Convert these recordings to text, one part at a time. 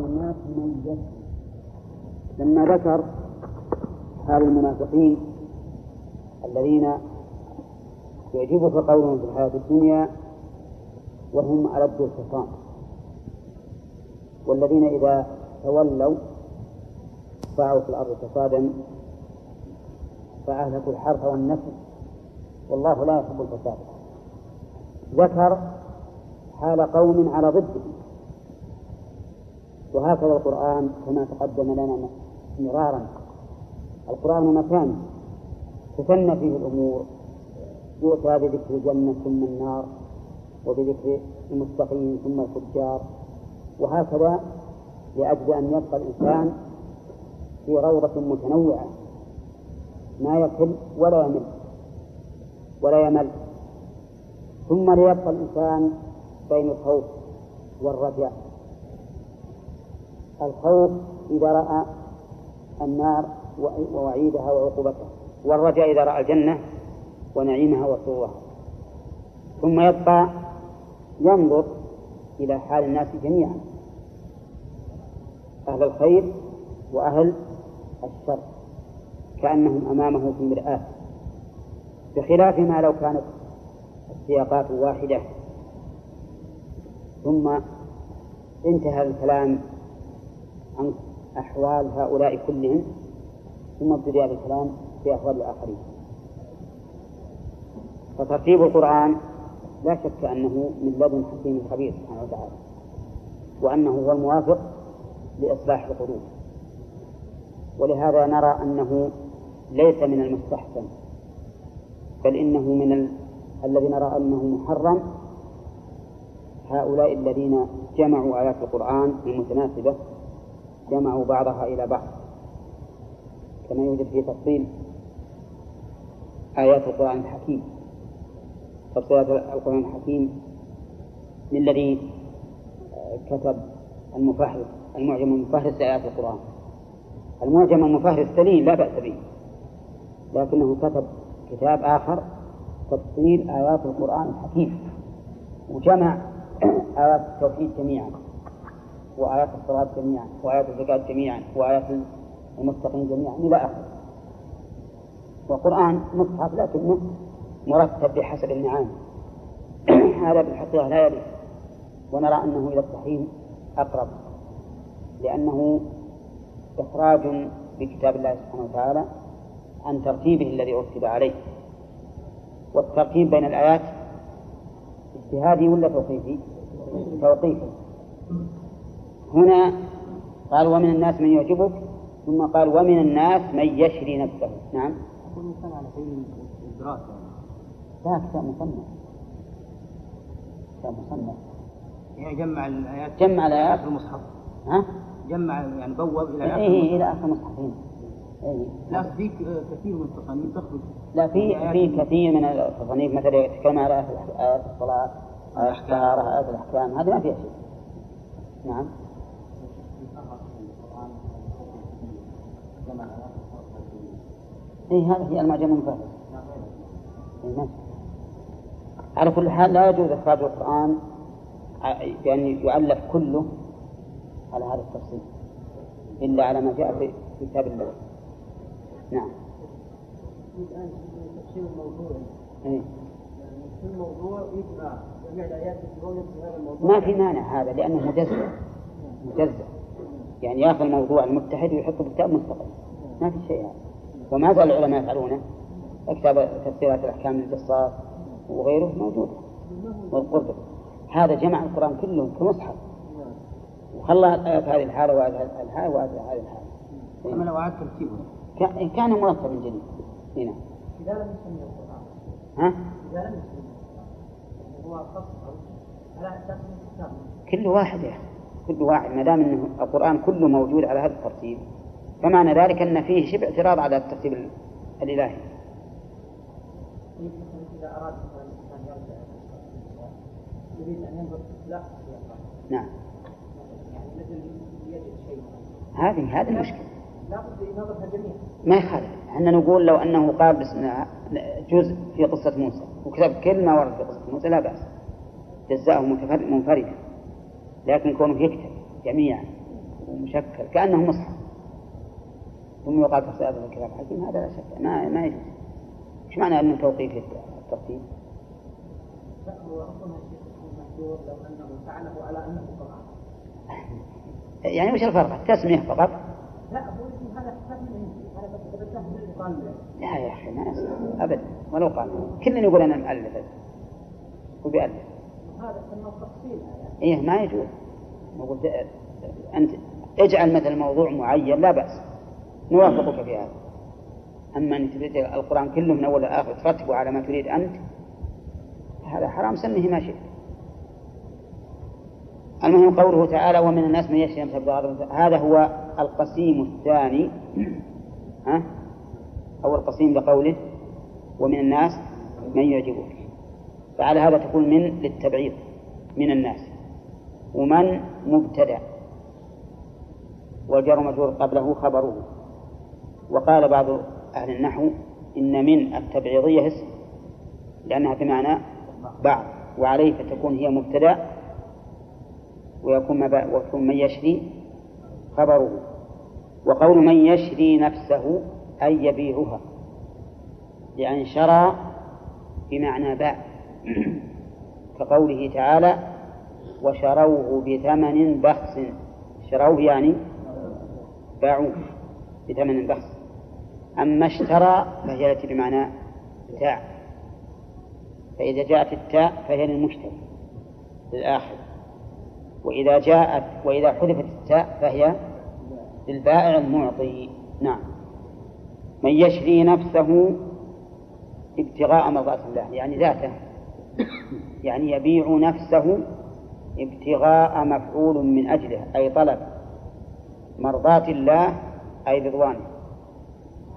الناس يشري لما ذكر حال المنافقين الذين يعجبك قولهم في الحياة الدنيا وهم ألد الخصام والذين إذا تولوا سعوا في الأرض فسادا فأهلكوا الحرث والنسل. والله لا يحب الفساد. ذكر حال قوم على ضده. وهكذا القرآن كما تقدم لنا مرارا. القرآن مكان تثنى فيه الأمور يؤتى بذكر الجنة ثم النار وبذكر المستقيم ثم الفجار. وهكذا لأجل أن يبقى الإنسان في روضة متنوعة ما يكل ولا يمل ولا يمل. ثم ليبقى الإنسان بين الخوف والرجاء. الخوف إذا رأى النار ووعيدها وعقوبتها والرجاء إذا رأى الجنة ونعيمها وسرورها. ثم يبقى ينظر إلى حال الناس جميعا أهل الخير وأهل الشر كأنهم أمامه في مرآة بخلاف ما لو كانت السياقات واحدة. ثم انتهى الكلام عن أحوال هؤلاء كلهم ثم ابتدأ الكلام في أحوال الآخرين. فترتيب القرآن لا شك أنه من لدن حكيم خبير سبحانه وتعالى وأنه هو الموافق لإصلاح القلوب ولهذا نرى أنه ليس من المستحسن بل إنه من ال... الذي نرى أنه محرم. هؤلاء الذين جمعوا آيات القرآن المتناسبة جمعوا بعضها إلى بعض. كما يوجد في تفصيل آيات القرآن الحكيم. تفصيل القرآن الحكيم للذي كتب المفهرس المعجم المفهرس لآيات القرآن. المعجم المفهرس سليم لا بأس به. لكنه كتب كتاب آخر تفصيل آيات القرآن الحكيم. وجمع آيات التوحيد جميعا. وآيات الصلاة جميعا وآيات الزكاة جميعا وآيات المستقيم جميعا إلى آخره. وقرآن مصحف لكنه مرتب بحسب النعام. هذا بالحقيقة لا يليق ونرى أنه إلى التحريم أقرب لأنه إخراج بكتاب الله سبحانه وتعالى عن ترتيبه الذي رتب عليه. والترتيب بين الآيات اجتهادي ولا توقيفي؟ توقيفي. هنا قال ومن الناس من يعجبك ثم قال ومن الناس من يشري نفسه. نعم. يكون الإنسان على سبيل الدراسة لا كتاب مصنف كتاب مصنف يعني جمع الآيات جمع الآيات. في المصحف. ها؟ جمع يعني بوب إلى إيه آخر إيه المصحف. إلى آخر المصحفين. إيه. لا في كثير من التصانيف تخرج. لا في في كثير من التصانيف مثلا يتكلم على آيات آيات الصلاة آيات الطهارة آيات الأحكام. هذه ما فيها شيء. نعم. إيه هذا هي المعجم المفرد. على كل حال لا يجوز إخراج القرآن ع- يعني يؤلف كله على هذا التفصيل إلا على ما جاء في كتاب الله. نعم. يجمع جميع الآيات في هذا الموضوع ما في مانع هذا لأنه مجزء مجزء يعني يأخذ الموضوع المتحد ويحطه في كتاب مستقل. ما في شيء هذا. وما زال العلماء يفعلونه. كتاب تفسيرات الأحكام للقصاص وغيره موجود والقرطبي هذا جمع القرآن كله كمصحف وخلى الآيات هذه الحالة وهذه الحالة وهذه هذه الحالة أما لو أعاد ترتيبه. كان- مرتبا جديد هنا إذا لم يسمي القرآن. ها؟ إذا لم يسمي القرآن. هو خصصه على أساس كل واحد يا أخي. كل واحد. ما دام إنه القرآن كله موجود على هذا الترتيب فمعنى ذلك أن فيه شبه اعتراض على الترتيب ال- الإلهي. مثلا إذا أراد مثلا الإنسان يرجع إلى الصلاة، يريد أن ينظر في سياق السياق نعم. هذه هذه جميعا ما يخالف. إحنا نقول لو أنه قال الله جزء في قصة موسى وكتب كل ما ورد في قصة موسى لا بأس. جزاءه متفر- منفردا. لكن كونه يكتب جميعا ومشكل كأنه مصحف. ثم يقال صياغة الكتاب الحكيم هذا لا شك ما ما يجوز. إيش معنى انه توقيف الترتيب؟ لا هو لو انه على انه يعني وش الفرق؟ التسمية فقط؟ لا هو هذا لا يا أخي ما أبدا ولو قال. كل يقول أنا مؤلف. هو بيألف هذا إيه ما يجوز. أنت اجعل مثل موضوع معين لا بأس. نوافقك في هذا. أما أن تريد القرآن كله من أول لآخر ترتبه على ما تريد أنت هذا حرام سمه ما شئت. المهم قوله تعالى ومن الناس من يشري يمسك هذا هو القسيم الثاني. ها؟ أو القسيم بقوله ومن الناس من يعجبك فعلى هذا تكون من للتبعيض من الناس. ومن مبتدأ والجر مجرور قبله خبره. وقال بعض أهل النحو إن من التبعيضية اسم لأنها بمعنى بعض وعليه فتكون هي مبتدأ ويكون ويكون من يشري خبره. وقول من يشري نفسه أي يبيعها لأن شرى بمعنى باع. كقوله تعالى وشروه بثمن بخس. شروه يعني باعوه بثمن بخس. أما اشترى فهي التي بمعنى بتاع فإذا جاءت التاء فهي للمشتري للآخر. وإذا جاءت وإذا حذفت التاء فهي للبائع المعطي. نعم. من يشري نفسه ابتغاء مرضات الله يعني ذاته. يعني يبيع نفسه ابتغاء مفعول من أجله أي طلب مرضاة الله أي رضوانه.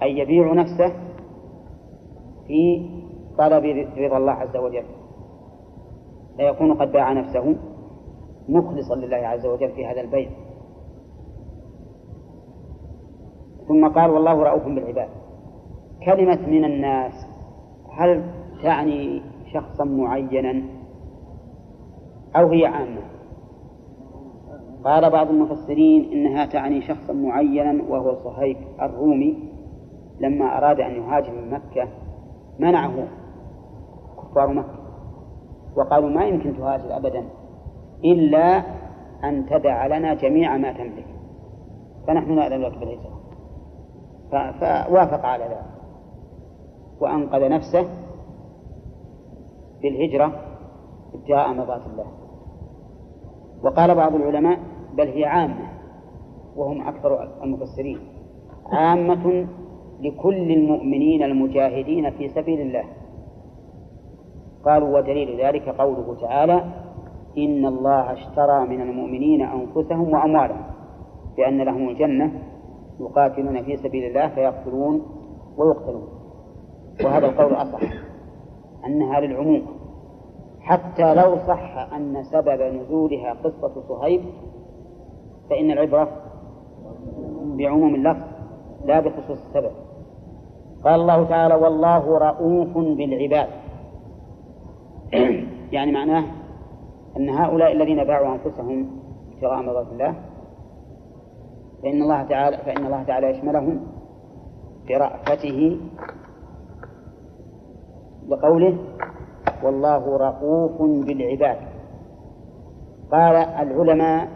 أي يبيع نفسه في طلب رضا الله عز وجل. فيكون قد باع نفسه مخلصا لله عز وجل في هذا البيع ثم قال والله رؤوف بالعباد. كلمة من الناس هل تعني شخصا معينا أو هي عامة؟ قال بعض المفسرين إنها تعني شخصا معينا وهو صهيب الرومي. لما أراد أن يهاجر من مكة منعه كفار مكة. وقالوا ما يمكن تهاجر أبدا إلا أن تدع لنا جميع ما تملك. فنحن نأذن لك بالهجرة. فوافق على ذلك. وأنقذ نفسه بالهجرة ابتغاء مرضات الله. وقال بعض العلماء بل هي عامة وهم أكثر المفسرين. عامة لكل المؤمنين المجاهدين في سبيل الله. قالوا ودليل ذلك قوله تعالى إن الله اشترى من المؤمنين أنفسهم وأموالهم بأن لهم الجنة يقاتلون في سبيل الله فيقتلون ويقتلون. وهذا القول أصح أنها للعموم. حتى لو صح أن سبب نزولها قصة صهيب فإن العبرة بعموم اللفظ لا بخصوص السبب. قال الله تعالى والله رؤوف بالعباد. يعني معناه أن هؤلاء الذين باعوا أنفسهم ابتغاء مرضات الله فإن الله تعالى فإن الله تعالى يشملهم برأفته بقوله والله رؤوف بالعباد. قال العلماء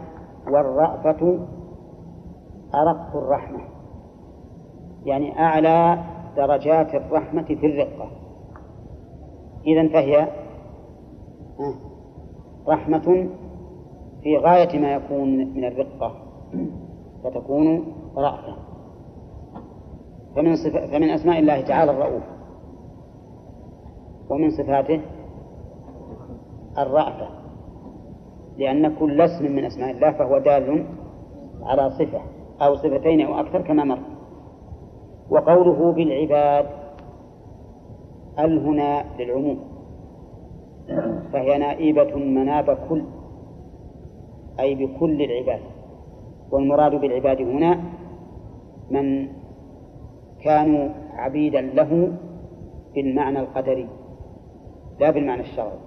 والرأفة أرق الرحمة. يعني أعلى درجات الرحمة في الرقة. إذا فهي رحمة في غاية ما يكون من الرقة فتكون رأفة. فمن, فمن أسماء الله تعالى الرؤوف ومن صفاته الرأفة. لأن كل اسم من أسماء الله فهو دال على صفة أو صفتين أو أكثر كما مر. وقوله بالعباد ال هنا للعموم؟ فهي نائبة مناب كل أي بكل العباد. والمراد بالعباد هنا من كانوا عبيدا له بالمعنى القدري لا بالمعنى الشرعي.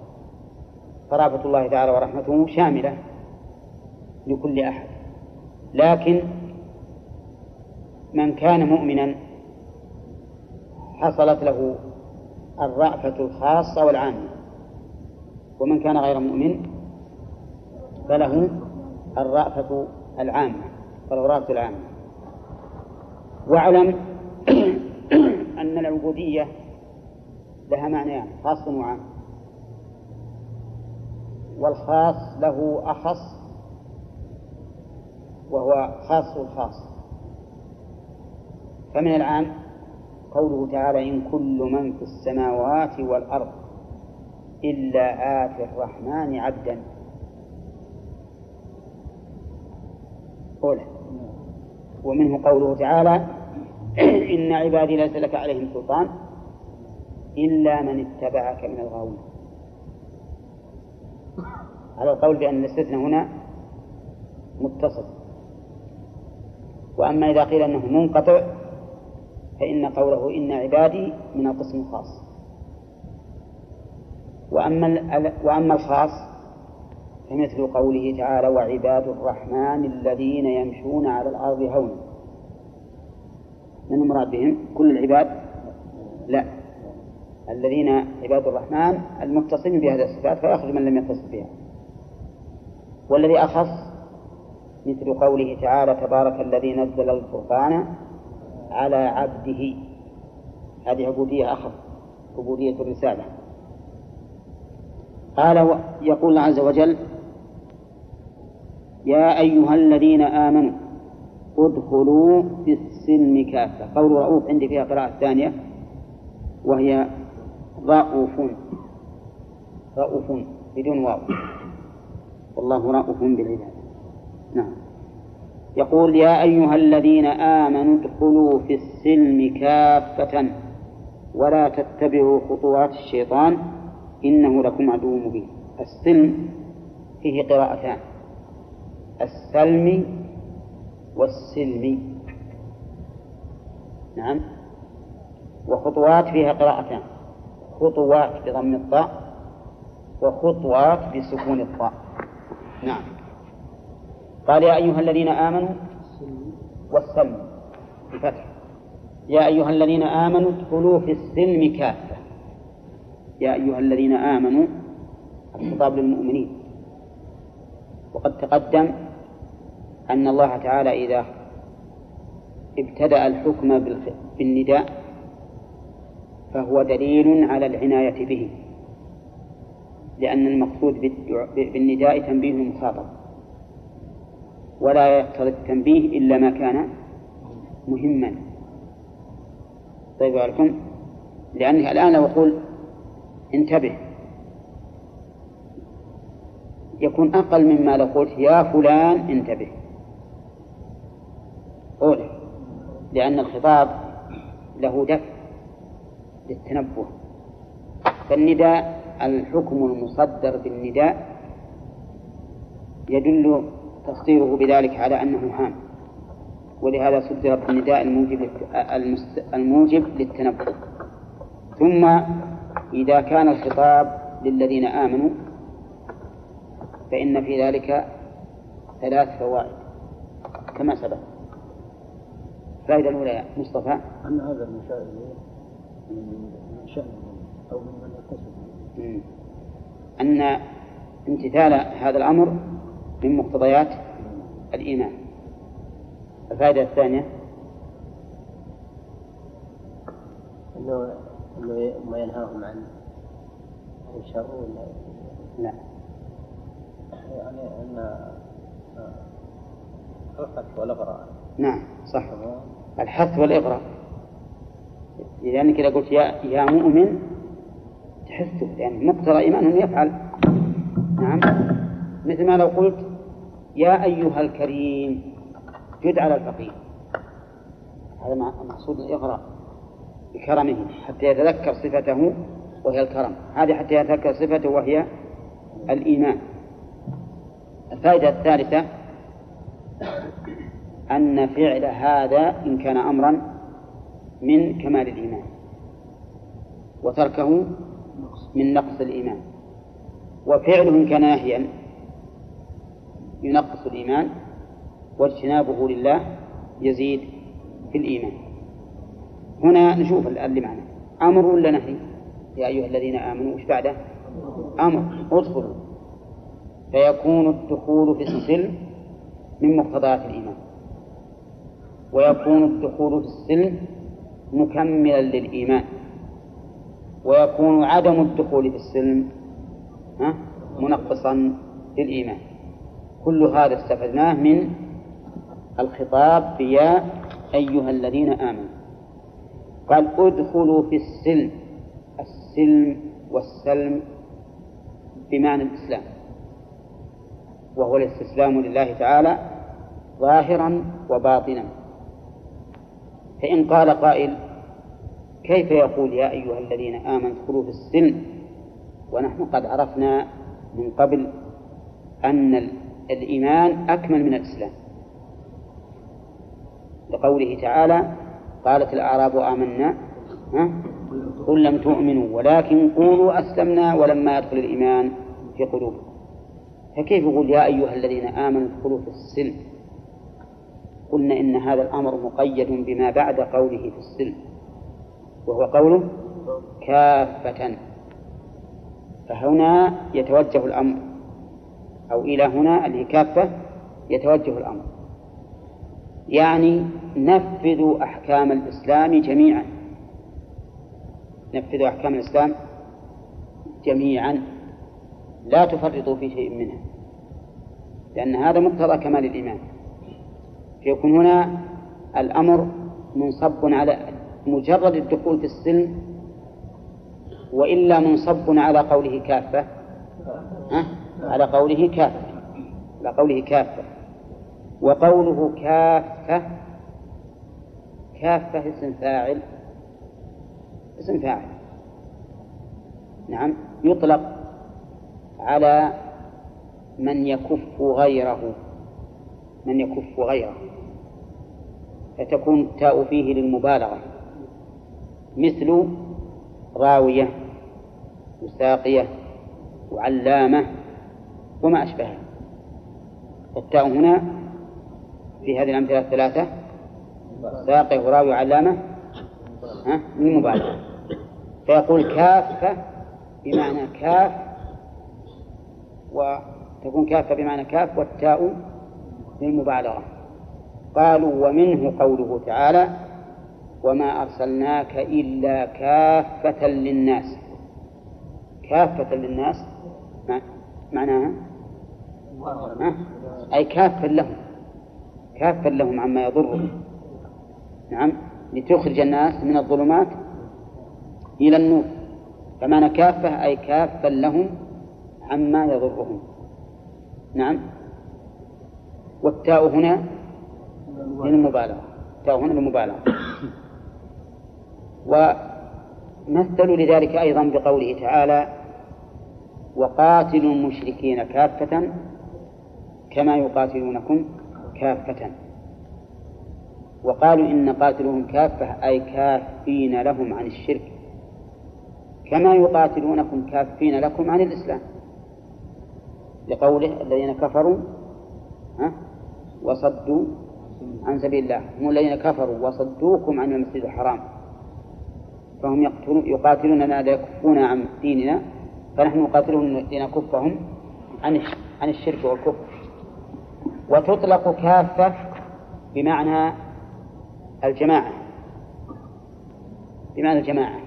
قرابة الله تعالى ورحمته شاملة لكل أحد. لكن من كان مؤمنا حصلت له الرأفة الخاصة والعامة. ومن كان غير مؤمن فله الرأفة العامة فله الرأفة العامة. واعلم أن العبودية لها معنيان خاص وعام. والخاص له أخص وهو خاص الخاص. فمن العام قوله تعالى إن كل من في السماوات والأرض إلا آتي الرحمن عبدا. أولى. ومنه قوله تعالى إن عبادي ليس لك عليهم سلطان إلا من اتبعك من الغاوين. على القول بأن الاستثناء هنا متصل. وأما إذا قيل أنه منقطع فإن قوله إن عبادي من القسم الخاص. وأما وأما الخاص فمثل قوله تعالى وعباد الرحمن الذين يمشون على الأرض هونا من المراد بهم؟ كل العباد؟ لا. الذين عباد الرحمن المتصلين بهذه الصفات فيخرج من لم يتصل بها. والذي أخص مثل قوله تعالى تبارك الذي نزل الفرقان على عبده. هذه عبودية أخف عبودية الرسالة. قال يقول الله عز وجل يا أيها الذين آمنوا ادخلوا في السلم كافة. قول رؤوف عندي فيها قراءة ثانية وهي رؤوف رؤوف بدون واو. والله رؤوف بالعباد. نعم. يقول يا أيها الذين آمنوا ادخلوا في السلم كافة ولا تتبعوا خطوات الشيطان إنه لكم عدو مبين. السلم فيه قراءتان السلم والسلم. نعم. وخطوات فيها قراءتان خطوات بضم الطاء وخطوات بسكون الطاء. نعم. قال يا أيها الذين آمنوا والسلم بفتح. يا أيها الذين آمنوا ادخلوا في السلم كافة. يا أيها الذين آمنوا الخطاب للمؤمنين. وقد تقدم أن الله تعالى إذا ابتدأ الحكم بالنداء فهو دليل على العناية به. لأن المقصود بالنداء تنبيه المخاطب. ولا يقتضي التنبيه إلا ما كان مهما. طيب عليكم لأنه الآن لو أقول انتبه يكون أقل مما لو قلت يا فلان انتبه. أولى لأن الخطاب له دفع للتنبه. فالنداء الحكم المصدر بالنداء يدل تصديره بذلك على أنه هام ولهذا صدر بالنداء الموجب الموجب للتنبه ثم إذا كان الخطاب للذين آمنوا فإن في ذلك ثلاث فوائد كما سبق. الفائدة الأولى يا مصطفى؟ أن هذا المشاء من شأن أو من يتصل أن امتثال هذا الأمر من مقتضيات الإيمان. الفائدة الثانية؟ أنه أنه ما ينهاهم عن عن الشر ولا لا. يعني أن الحث والإغراء. نعم صح. الحث والإغراء. لأنك إذا قلت يا يا مؤمن تحسه يعني مقتضى إيمانهم يفعل. نعم. مثل ما لو قلت يا أيها الكريم جد على الفقير. هذا مقصود الإغراء بكرمه حتى يتذكر صفته وهي الكرم. هذه حتى يتذكر صفته وهي الإيمان. الفائدة الثالثة أن فعل هذا إن كان أمرا من كمال الإيمان وتركه من نقص الإيمان. وفعله إن كان نهيا ينقص الإيمان واجتنابه لله يزيد في الإيمان. هنا نشوف اللي معنا. أمر ولا نهي؟ يا أيها الذين آمنوا إيش بعده؟ أمر. ادخلوا فيكون الدخول في السلم من مقتضيات الإيمان. ويكون الدخول في السلم مكملا للإيمان. ويكون عدم الدخول في السلم منقصا للإيمان. كل هذا استفدناه من الخطاب يا أيها الذين آمنوا. قال ادخلوا في السلم السلم والسلم بمعنى الإسلام. وهو الاستسلام لله تعالى ظاهرا وباطنا. فإن قال قائل كيف يقول يا أيها الذين آمنوا ادخلوا في السلم؟ ونحن قد عرفنا من قبل أن الإيمان أكمل من الإسلام. لقوله تعالى قالت الأعراب آمنا؟ قل لم تؤمنوا ولكن قولوا أسلمنا ولما يدخل الإيمان في قلوبكم. فكيف يقول يا أيها الذين آمنوا ادخلوا في السلم؟ قلنا إن هذا الأمر مقيد بما بعد قوله في السلم وهو قوله كافة. فهنا يتوجه الأمر أو إلى هنا اللي كافة يتوجه الأمر. يعني نفذوا أحكام الإسلام جميعا. نفذوا أحكام الإسلام جميعا. لا تفرطوا في شيء منها لأن هذا مقتضى كمال الإيمان. فيكون هنا الأمر منصب على مجرد الدخول في السلم وإلا منصب على قوله كافة. ها؟ على قوله كافة. على قوله كافة. وقوله كافة كافة اسم فاعل اسم فاعل. نعم يطلق على من يكف غيره. من يكف غيره. فتكون التاء فيه للمبالغة. مثل راوية وساقية وعلامة وما أشبهها التاء هنا في هذه الأمثلة الثلاثة. ساقي وراوي وعلامة ها؟ للمبالغة فيقول كافة بمعنى كاف وتكون كافة بمعنى كاف والتاء للمبالغة. قالوا ومنه قوله تعالى وما أرسلناك إلا كافة للناس. كافة للناس؟ معناها؟ أي كافة لهم. كافة لهم عما يضرهم. نعم. لتخرج الناس من الظلمات إلى النور. فمعنى كافة أي كافة لهم عما يضرهم. نعم. والتاء هنا للمبالغة. التاء هنا للمبالغة. ومثلوا لذلك أيضا بقوله تعالى وقاتلوا المشركين كافة كما يقاتلونكم كافة. وقالوا إن قاتلهم كافة أي كافين لهم عن الشرك. كما يقاتلونكم كافين لكم عن الإسلام. لقوله الذين كفروا ها وصدوا عن سبيل الله. هم الذين كفروا وصدوكم عن المسجد الحرام. فهم يقتلون يقاتلوننا ليكفون عن ديننا فنحن نقاتلهم لنكفهم عن عن الشرك والكفر. وتطلق كافة بمعنى الجماعة. بمعنى الجماعة.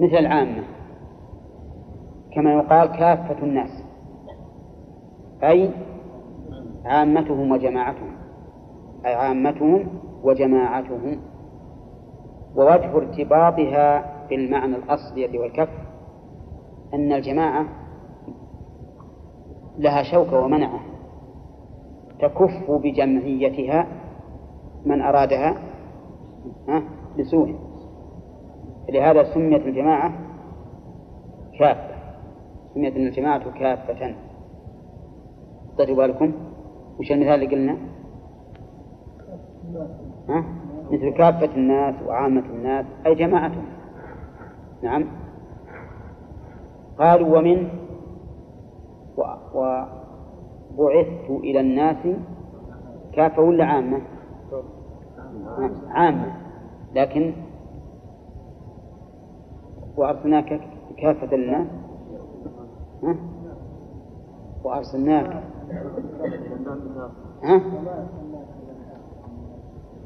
مثل العامة. كما يقال كافة الناس. أي عامتهم وجماعتهم. أي عامتهم وجماعتهم. ووجه ارتباطها بالمعنى الأصلي اللي هو الكف أن الجماعة لها شوكة ومنعة. تكف بجمعيتها من أرادها بسوء لهذا سميت الجماعة كافة. سميت الجماعة كافة. طيب بالكم؟ وش المثال اللي قلنا؟ ها؟ مثل كافة الناس وعامة الناس أي جماعتهم نعم. قالوا ومن وبعثت إلى الناس كافة ولا عامة؟ عامة لكن وأرسلناك كافة للناس ها؟ وأرسلناك ها؟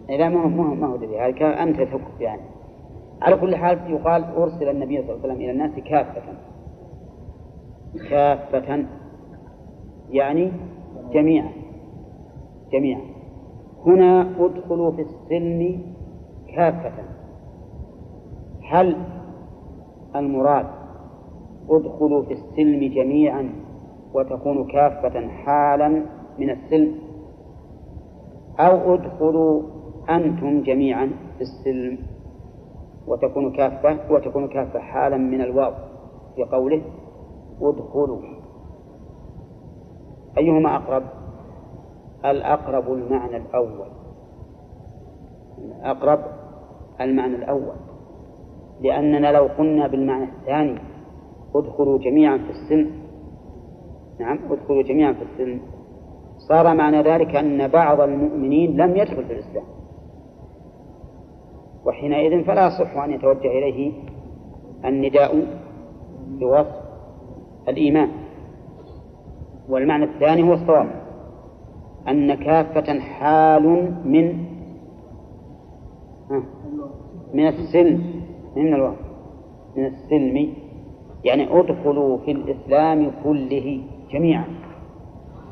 لا ما هو ما هو ما هو دليل هذا أنت تكف يعني على كل حال يقال أرسل النبي صلى الله عليه وسلم إلى الناس كافة كافة يعني جميعا جميعا هنا ادخلوا في السلم كافة. هل المراد ادخلوا في السلم جميعا وتكون كافة حالا من السلم؟ أو ادخلوا أنتم جميعا في السلم وتكون كافة وتكون كافة حالا من الواو في قوله ادخلوا؟ أيهما أقرب؟ الأقرب المعنى الأول. أقرب المعنى الأول. لأننا لو قلنا بالمعنى الثاني ادخلوا جميعا في السلم نعم ادخلوا جميعا في السلم صار معنى ذلك أن بعض المؤمنين لم يدخل في الإسلام. وحينئذ فلا يصح أن يتوجه إليه النداء بوصف الإيمان. والمعنى الثاني هو الصواب أن كافة حال من من السلم من الواو من السلم يعني ادخلوا في الإسلام كله جميعا.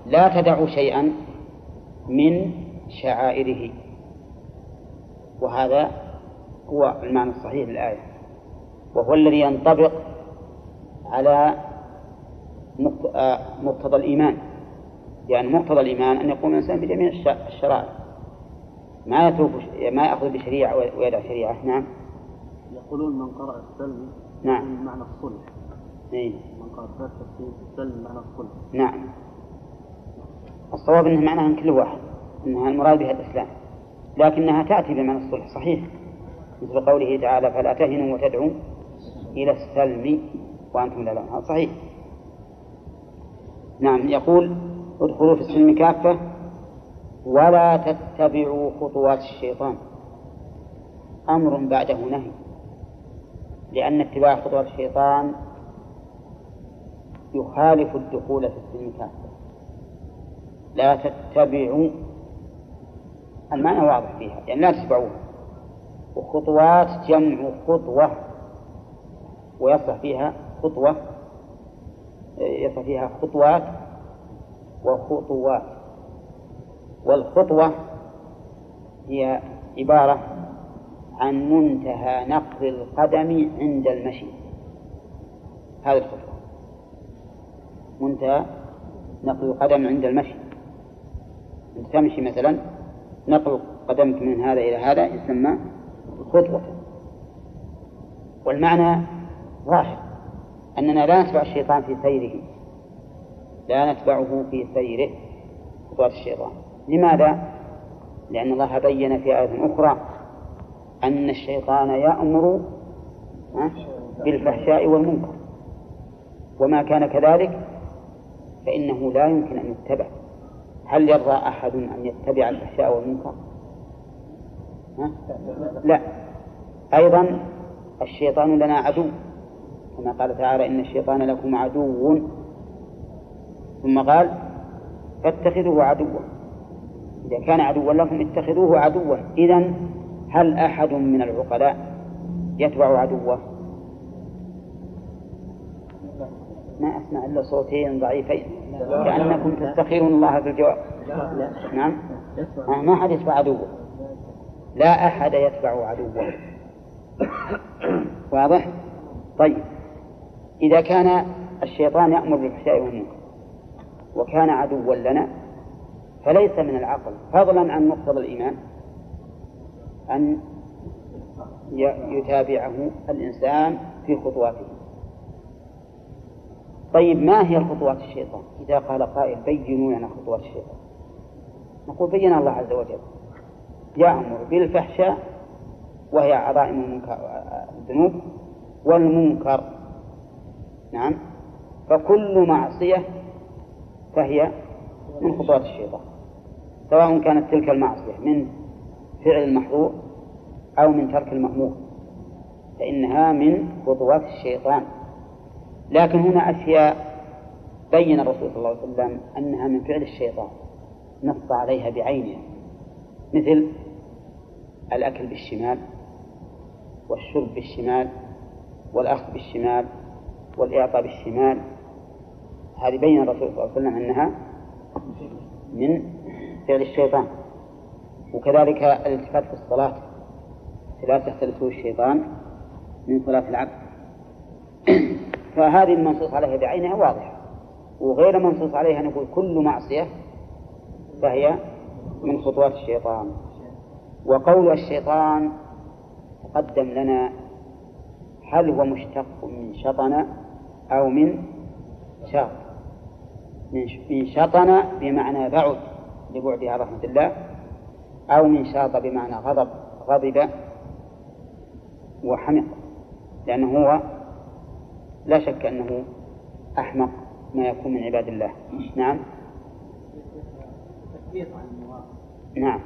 لا تدعوا شيئا من شعائره. وهذا هو المعنى الصحيح للآية. وهو الذي ينطبق على مقتضى الإيمان. يعني مقتضى الإيمان أن يقوم الإنسان بجميع الشرائع. ما يترك ما يأخذ بشريعة ويدع شريعة. نعم. يقولون من قرأ السلم نعم. معنى الصلح. إيه؟ من قرأ التفسير السلم معنى الصلح. نعم. الصواب أنه معناها كل واحد. أنها المراد بها الإسلام. لكنها تأتي بمعنى الصلح. صحيح. مثل قوله تعالى فلا تهنوا وتدعوا إلى السلم وأنتم لا هذا صحيح. نعم يقول ادخلوا في السلم كافة ولا تتبعوا خطوات الشيطان. أمر بعده نهي لأن اتباع خطوات الشيطان يخالف الدخول في السلم كافة. لا تتبعوا المعنى واضح فيها يعني لا تتبعوها وخطوات جمع خطوة ويصلح فيها خطوة يصلح فيها خطوات وخطوات والخطوة هي عبارة عن منتهى نقل القدم عند المشي. هذه الخطوة. منتهى نقل القدم عند المشي. أنت تمشي مثلا نقل قدمك من هذا إلى هذا يسمى خطوة. والمعنى ظاهر أننا لا نتبع الشيطان في سيره. لا نتبعه في سيره. خطوات الشيطان. لماذا؟ لأن الله بين في آية أخرى أن الشيطان يأمر بالفحشاء والمنكر. وما كان كذلك فإنه لا يمكن أن يتبع. هل يرضى أحد أن يتبع الفحشاء والمنكر؟ ها؟ لا. أيضا الشيطان لنا عدو. كما قال تعالى إن الشيطان لكم عدو. ثم قال فاتخذوه عدوا. إذا كان عدوا لكم اتخذوه عدوا. إذا هل أحد من العقلاء يتبع عدوه؟ ما أسمع إلا صوتين ضعيفين. كأنكم تستخيرون الله في الجواب. نعم. ما أحد يتبع عدوه. لا أحد يتبع عدوه. واضح؟ طيب. إذا كان الشيطان يأمر بالفحشاء والمنكر وكان عدوا لنا فليس من العقل. فضلا عن مقتضى الإيمان أن يتابعه الإنسان في خطواته. طيب ما هي خطوات الشيطان؟ إذا قال قائل بينوا لنا خطوات الشيطان. نقول بين الله عز وجل. يأمر بالفحشاء وهي عظائم الذنوب والمنكر. نعم. فكل معصية فهي من خطوات الشيطان سواء كانت تلك المعصية من فعل المحظور أو من ترك المأمور فإنها من خطوات الشيطان. لكن هنا أشياء بين الرسول صلى الله عليه وسلم أنها من فعل الشيطان نص عليها بعينها مثل الأكل بالشمال والشرب بالشمال والأخذ بالشمال والإعطاء بالشمال. هذه بين الرسول صلى الله عليه وسلم أنها من فعل الشيطان. وكذلك الالتفات في الصلاة. لا تختلفه الشيطان من صلاة العبد. فهذه المنصوص عليها بعينها واضحة. وغير منصوص عليها نقول كل معصية فهي من خطوات الشيطان. وقول الشيطان تقدم لنا هل هو مشتق من شطن أو من شاط من شطن بمعنى بعد لبعده عن رحمة الله أو من شاط بمعنى غضب غضب وحمق لأنه هو لا شك أنه أحمق ما يكون من عباد الله. نعم. نعم.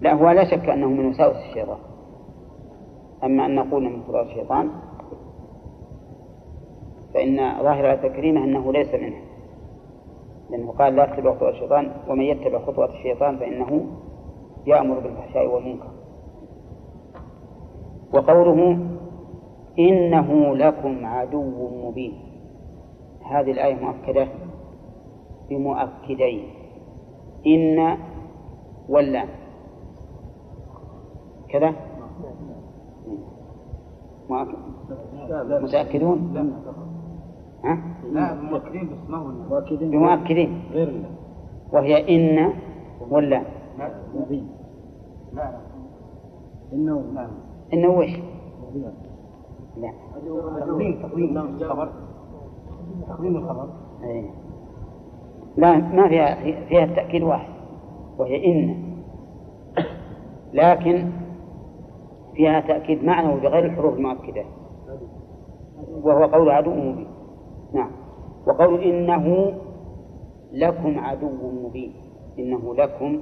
لا هو لا شك أنه من وساوس الشيطان. أما أن نقول من خطوات الشيطان فإن ظاهر التكريمة أنه ليس منه. لأنه قال لا تتبع خطوات الشيطان ومن يتبع خطوات الشيطان فإنه يأمر بالفحشاء والمنكر. وقوله إنه لكم عدو مبين. هذه الآية مؤكدة بمؤكدين. إن واللام كذا؟ متأكدون؟ ها؟ لا مؤكدين بس ما هو مؤكدين. بمؤكدين. غير وهي إن ولا؟ نبي لا. إنه نعم إنه وش؟ لا. تقديم تقديم. الخبر. تقديم الخبر. أي. لا ما فيها فيها التأكيد واحد. وهي إن. لكن فيها تأكيد معنوي بغير الحروف المؤكدة. وهو قول عدو مبين. نعم. وقول إنه لكم عدو مبين. إنه لكم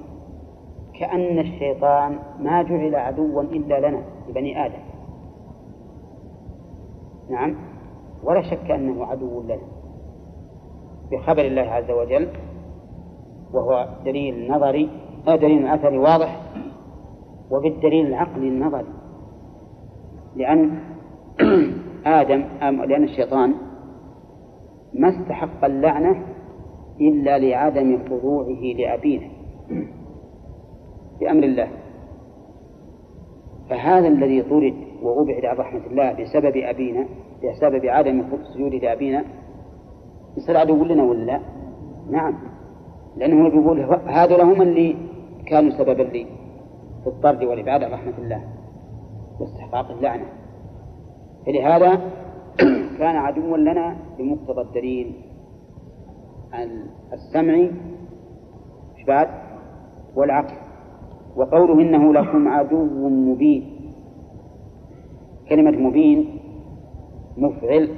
كأن الشيطان ما جعل عدوا إلا لنا لبني آدم. نعم. ولا شك أنه عدو لنا. بخبر الله عز وجل وهو دليل نظري آه دليل أثري واضح وبالدليل العقلي النظري. لأن آدم لأن الشيطان ما استحق اللعنة إلا لعدم خضوعه لأبيه بأمر الله. فهذا الذي طرد وأبعد عن رحمة الله بسبب أبينا بسبب عدم السجود لأبينا يصير عدو لنا ولا لا؟ نعم. لأنه يقول هذول هم اللي كانوا سببا لي في الطرد والإبعاد عن رحمة الله. واستحقاق اللعنة. فلهذا كان عدوا لنا بمقتضى الدليل. السمعي بعد والعقل. وقوله إنه لكم عدو مبين. كلمة مبين مفعل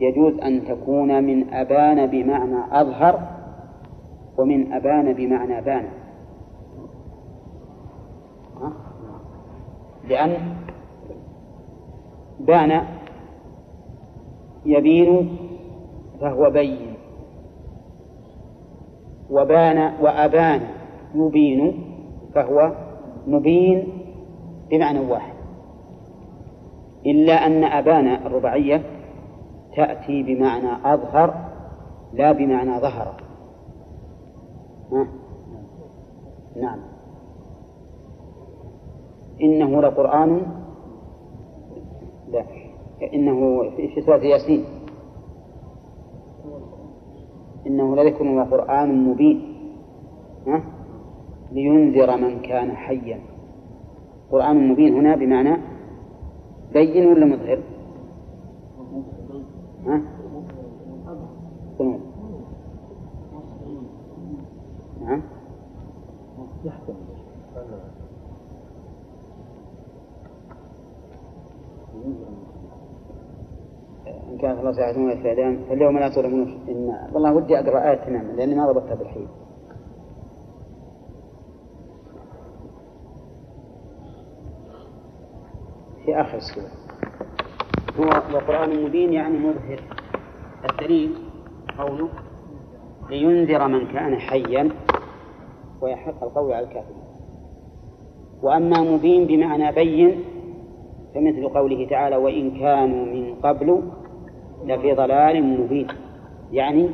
يجوز أن تكون من أبان بمعنى أظهر ومن أبان بمعنى بان. لأن بان يبين فهو بين وبان وأبان يبين فهو مبين بمعنى واحد. إلا أن أبان الرباعية تأتي بمعنى أظهر لا بمعنى ظهر؟ نعم. إنه لقرآن لا إنه في سورة ياسين إنه لذكر وقرآن مبين ها؟ لينذر من كان حيا قرآن مبين هنا بمعنى بين ولا مظهر؟ ها؟ نعم ساعتهم ويسعدان فاليوم لا تظلمون إن والله ودي أقرأ آية تماما لأني ما ضبطتها بالحين. في آخر السورة هو وقرآن مبين يعني مظهر الدليل قوله لينذر من كان حيا ويحق القول على الكافرين. وأما مبين بمعنى بين فمثل قوله تعالى وإن كانوا من قبل لفي ضلال مبين. يعني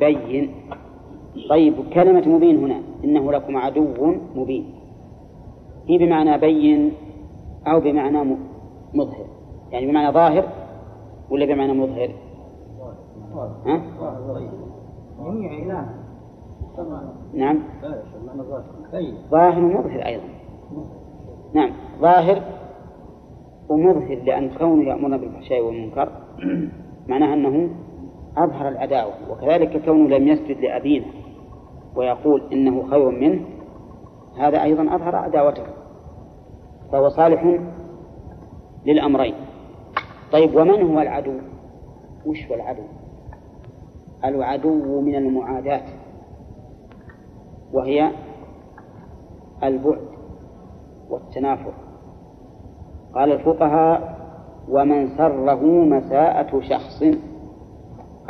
بين. طيب كلمة مبين هنا. إنه لكم عدو مبين. هي بمعنى بين أو بمعنى مظهر. يعني بمعنى ظاهر ولا بمعنى مظهر؟ ها؟ نعم. ظاهر ومظهر أيضا. نعم. ظاهر ومظهر لأن كونه يأمرنا بالفحشاء والمنكر. معناها أنه أظهر العداوة وكذلك كونه لم يسجد لأبينا ويقول إنه خير منه هذا أيضا أظهر عداوته فهو صالح للأمرين طيب ومن هو العدو؟ وش هو العدو؟ العدو من المعاداة وهي البعد والتنافر قال الفقهاء ومن سره مساءة شخص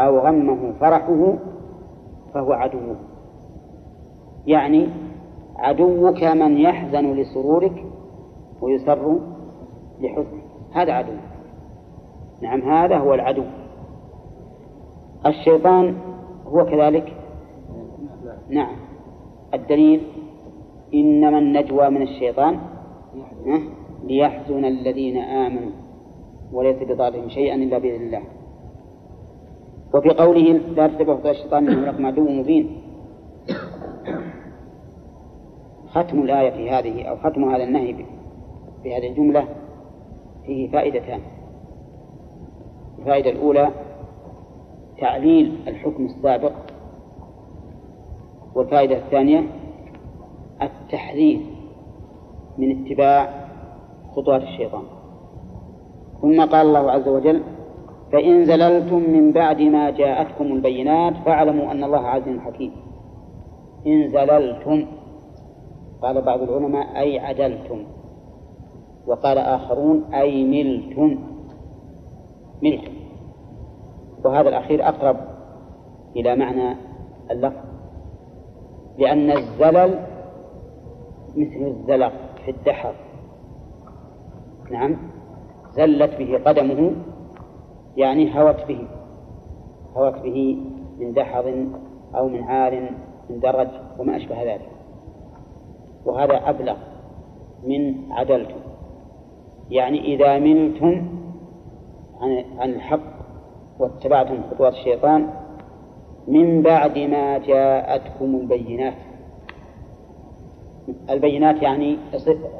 أو غمه فرحه فهو عدوه يعني عدوك من يحزن لسرورك ويسر لحزنك. هذا عدو. نعم هذا هو العدو. الشيطان هو كذلك؟ نعم. الدليل إنما النجوى من الشيطان ليحزن الذين آمنوا. وليس بضارهم شيئا إلا بإذن الله. وفي قوله لا تتبعوا الشيطان إنه لكم عدو مبين. ختم الآية في هذه أو ختم هذا النهي في هذه الجملة فيه فائدتان. الفائدة الأولى تعليل الحكم السابق. والفائدة الثانية التحذير من اتباع خطوات الشيطان. ثم قال الله عز وجل فإن زللتم من بعد ما جاءتكم البينات فاعلموا أن الله عزيز حكيم. إن زللتم قال بعض العلماء أي عدلتم. وقال آخرون أي ملتم. ملتم. وهذا الأخير أقرب إلى معنى اللفظ. لأن الزلل مثل الزلق في الدحر. نعم. زلت به قدمه يعني هوت به هوت به من دحض أو من عار من درج وما أشبه ذلك. وهذا أبلغ من عدلتم. يعني إذا ملتم عن عن الحق واتبعتم خطوات الشيطان من بعد ما جاءتكم البينات. البينات يعني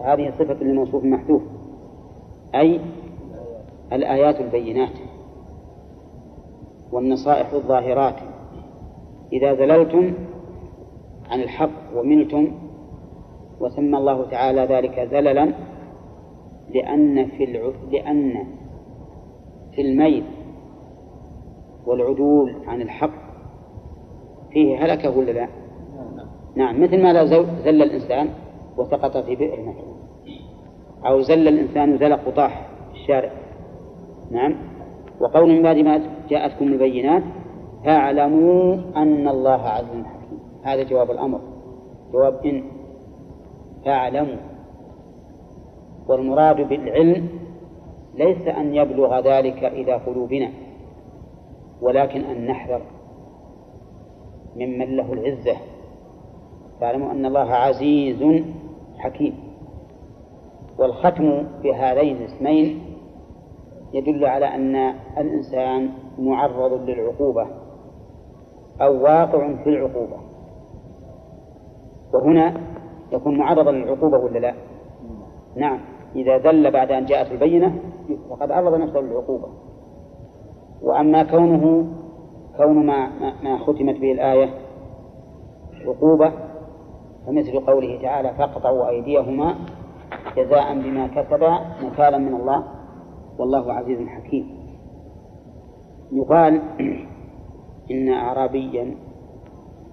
هذه صفة لموصوف محذوف أي الآيات البينات والنصائح الظاهرات إذا زللتم عن الحق وملتم وسمى الله تعالى ذلك زللا لأن في الع... لأن في الميل والعدول عن الحق فيه هلكة ولا لا؟ نعم مثل ما لو زل الإنسان وسقط في بئر مثلا أو زل الإنسان زلق وطاح في الشارع نعم. وقول من بعد ما جاءتكم البينات فاعلموا أن الله عز حكيم. هذا جواب الأمر. جواب إن. فاعلموا. والمراد بالعلم ليس أن يبلغ ذلك إلى قلوبنا ولكن أن نحذر ممن له العزة. فاعلموا أن الله عزيز حكيم. والختم في هذين الاسمين يدل على أن الإنسان معرض للعقوبة أو واقع في العقوبة. وهنا يكون معرضا للعقوبة ولا لا؟ نعم. إذا ذل بعد أن جاءت البينة فقد عرض نفسه للعقوبة. وأما كونه كون ما ما ختمت به الآية عقوبة فمثل قوله تعالى فاقطعوا أيديهما جزاء بما كسبا نكالا من الله. والله عزيز حكيم. يقال إن أعرابيا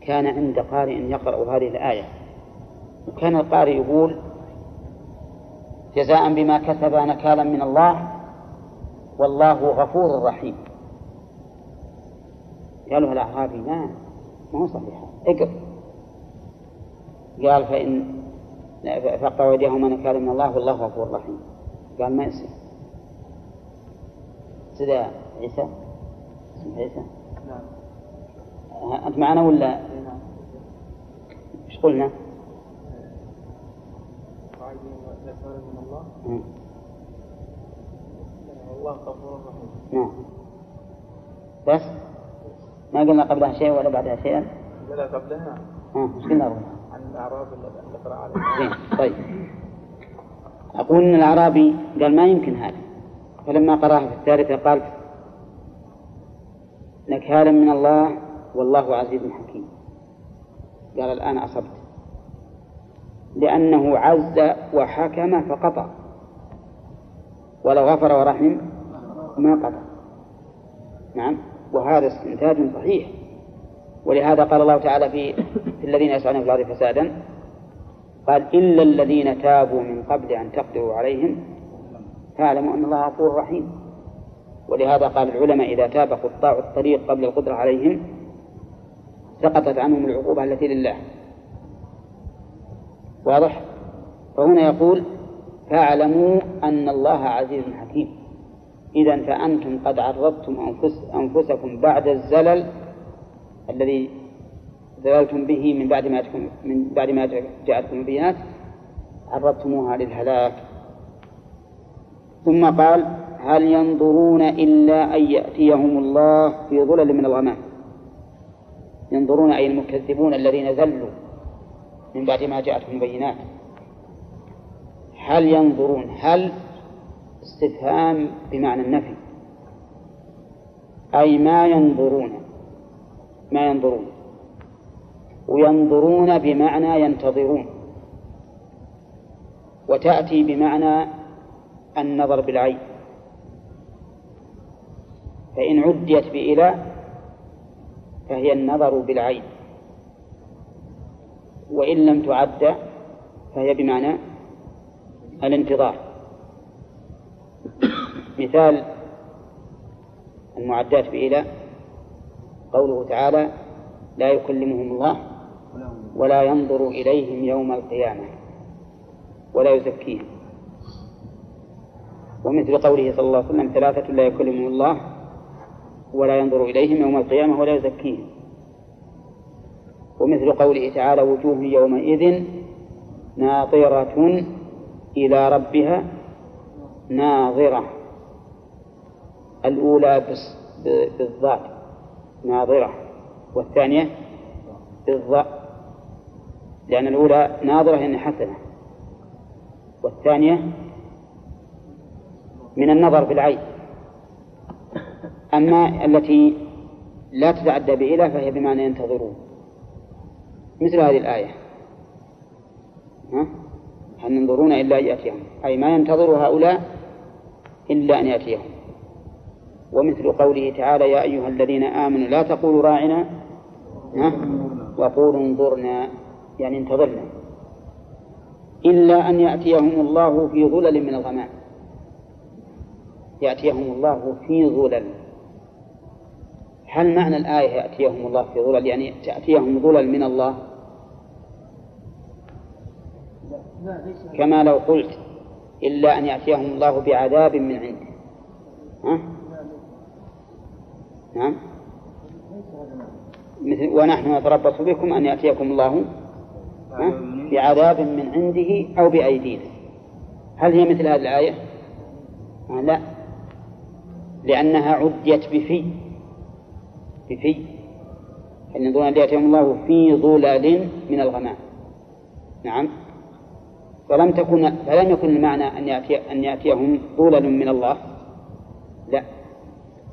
كان عند قارئ يقرأ هذه الآية. وكان القارئ يقول جزاء بما كسب نكالا من الله والله غفور رحيم. قالوا الأعرابي ما ما صحيح. اقرأ. قال فإن فاقطعوا أيديهما نكالا من الله والله غفور رحيم. قال ما يصير. سيدة عيسى؟ اسمه عيسى؟ نعم أنت معنا ولا؟ نعم إيش قلنا؟ من الله. والله غفور رحيم نعم. بس؟ ما قلنا قبلها شيء ولا بعدها شيئا لا قبلها. ها إيش قلنا قبلها؟ عن الأعراب اللي قرأ عليه طيب. أقول إن الأعرابي قال ما يمكن هذا. فلما قرأها في الثالثة قال نكالا من الله والله عزيز حكيم. قال الآن أصبت. لأنه عز وحكم فقطع. ولو غفر ورحم ما قطع. نعم وهذا استنتاج صحيح. ولهذا قال الله تعالى في, في الذين يسعون في الأرض فسادا قال إلا الذين تابوا من قبل أن تقدروا عليهم فاعلموا أن الله غفور رحيم. ولهذا قال العلماء إذا تاب قطاع الطريق قبل القدرة عليهم سقطت عنهم العقوبة التي لله. واضح؟ فهنا يقول فاعلموا أن الله عزيز حكيم. إذا فأنتم قد عرضتم أنفس أنفسكم بعد الزلل الذي زللتم به من بعد ما من بعد ما جاءتكم البينات عرضتموها للهلاك. ثم قال هل ينظرون إلا أن يأتيهم الله في ظلل من الغمام. ينظرون أي المكذبون الذين ذلوا من بعد ما جاءتهم البينات. هل ينظرون؟ هل استفهام بمعنى النفي؟ أي ما ينظرون؟ ما ينظرون. وينظرون بمعنى ينتظرون. وتأتي بمعنى النظر بالعين. فإن عديت بإلى فهي النظر بالعين. وإن لم تعد فهي بمعنى الانتظار. مثال المعدات بإلى قوله تعالى لا يكلمهم الله ولا ينظر إليهم يوم القيامة ولا يزكيهم. ومثل قوله صلى الله عليه وسلم ثلاثة لا يكلمهم الله ولا ينظر إليهم يوم القيامة ولا يزكيهم. ومثل قوله تعالى وجوه يومئذ ناظرة إلى ربها ناظرة. الأولى بالضاد ناظرة. والثانية بالضاء لأن الأولى ناظرة يعني حسنة. والثانية من النظر بالعين أما التي لا تتعدى بإله فهي بمعنى ينتظرون. مثل هذه الآية. ها؟ هل ينظرون إلا أن يأتيهم؟ أي ما ينتظر هؤلاء إلا أن يأتيهم. ومثل قوله تعالى يا أيها الذين آمنوا لا تقولوا راعنا. ها؟ وقولوا انظرنا. يعني انتظرنا. إلا أن يأتيهم الله في ظلل من الغمام. يأتيهم الله في ظلل. هل معنى الآية يأتيهم الله في ظلل؟ يعني تأتيهم ظلل من الله؟ كما لو قلت إلا أن يأتيهم الله بعذاب من عنده. ها؟ نعم. مثل ونحن نتربص بكم أن يأتيكم الله؟ بعذاب من عنده أو بأيدينا. هل هي مثل هذه الآية؟ لا. لأنها عديت بفي بفي. أن ينظرون أن يأتيهم الله في ظلل من الغمام. نعم. فلم تكن فلم يكن المعنى أن يأتي أن يأتيهم ظلل من الله. لا.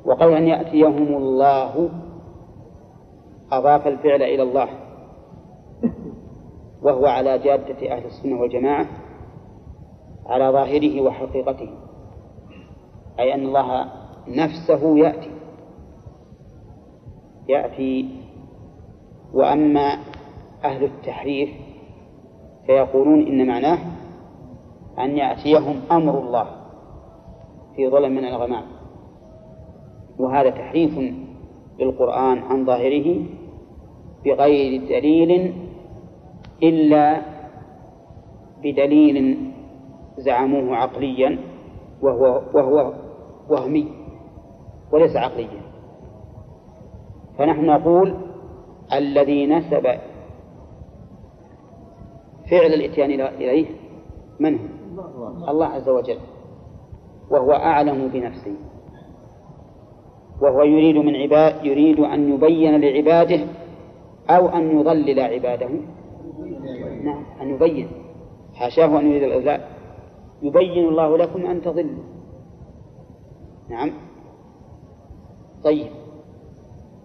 وقول أن يأتيهم الله أضاف الفعل إلى الله. وهو على جادة أهل السنة والجماعة على ظاهره وحقيقته. أي أن الله نفسه يأتي. يأتي وأما أهل التحريف فيقولون إن معناه أن يأتيهم أمر الله في ظلم من الغمام. وهذا تحريف للقرآن عن ظاهره بغير دليل إلا بدليل زعموه عقليا وهو وهو وهمي. وليس عقليا. فنحن نقول الذي نسب فعل الإتيان إليه من هو؟ الله عز وجل. وهو أعلم بنفسه. وهو يريد من عباد يريد أن يبين لعباده أو أن يضلل عباده. نعم أن يبين. حاشاه أن يريد الإضلال يبين الله لكم أن تضلوا. نعم. طيب.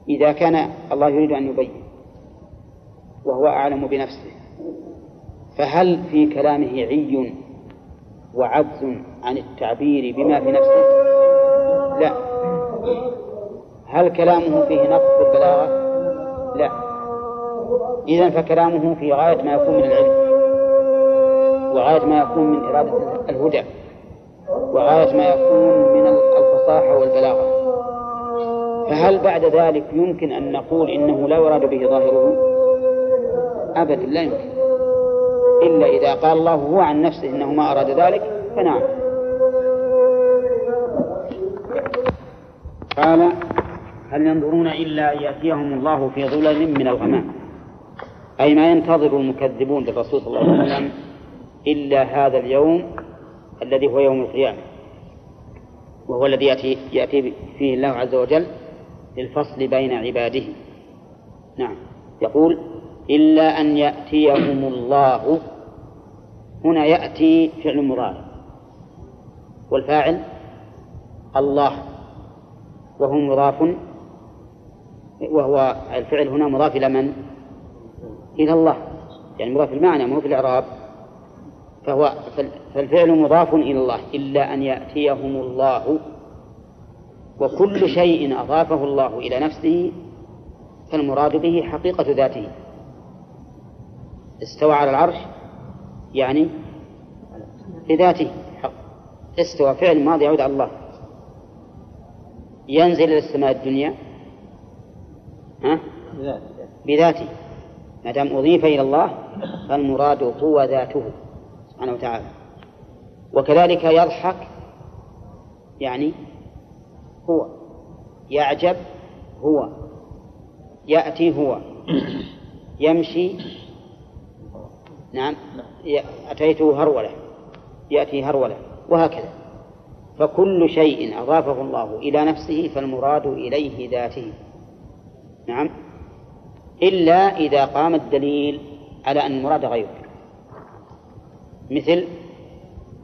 إذا كان الله يريد أن يبين وهو أعلم بنفسه فهل في كلامه عي وعجز عن التعبير بما في نفسه؟ لا. هل كلامه فيه نقص في البلاغة؟ لا. إذا فكلامه في غاية ما يكون من العلم وغاية ما يكون من إرادة الهدى وغاية ما يكون من الفصاحة والبلاغة. فهل بعد ذلك يمكن أن نقول إنه لا يراد به ظاهره؟ أبدا لا يمكن. إلا إذا قال الله هو عن نفسه إنه ما أراد ذلك فنعم. قال هل ينظرون إلا أن يأتيهم الله في ظلل من الغمام؟ أي ما ينتظر المكذبون للرسول صلى الله عليه وسلم إلا هذا اليوم الذي هو يوم القيامة وهو الذي يأتي, يأتي فيه الله عز وجل للفصل بين عباده. نعم. يقول إلا أن يأتيهم الله. هنا يأتي فعل مضارع والفاعل الله. وهو مضاف وهو الفعل هنا مضاف إلى من؟ إلى الله. يعني مضاف المعنى مو في الإعراب فهو فالفعل مضاف إلى الله. إلا أن يأتيهم الله. وكل شيء أضافه الله إلى نفسه فالمراد به حقيقة ذاته. استوى على العرش يعني بذاته حق. استوى فعل ماضي يعود على الله. ينزل إلى السماء الدنيا ها؟ بذاته. ما دام أضيف إلى الله فالمراد هو ذاته سبحانه وتعالى. وكذلك يضحك يعني هو. يعجب هو. يأتي هو. يمشي. نعم. أتيته هرولة. يأتي هرولة. وهكذا. فكل شيء أضافه الله إلى نفسه فالمراد إليه ذاته. نعم. إلا إذا قام الدليل على أن المراد غيره. مثل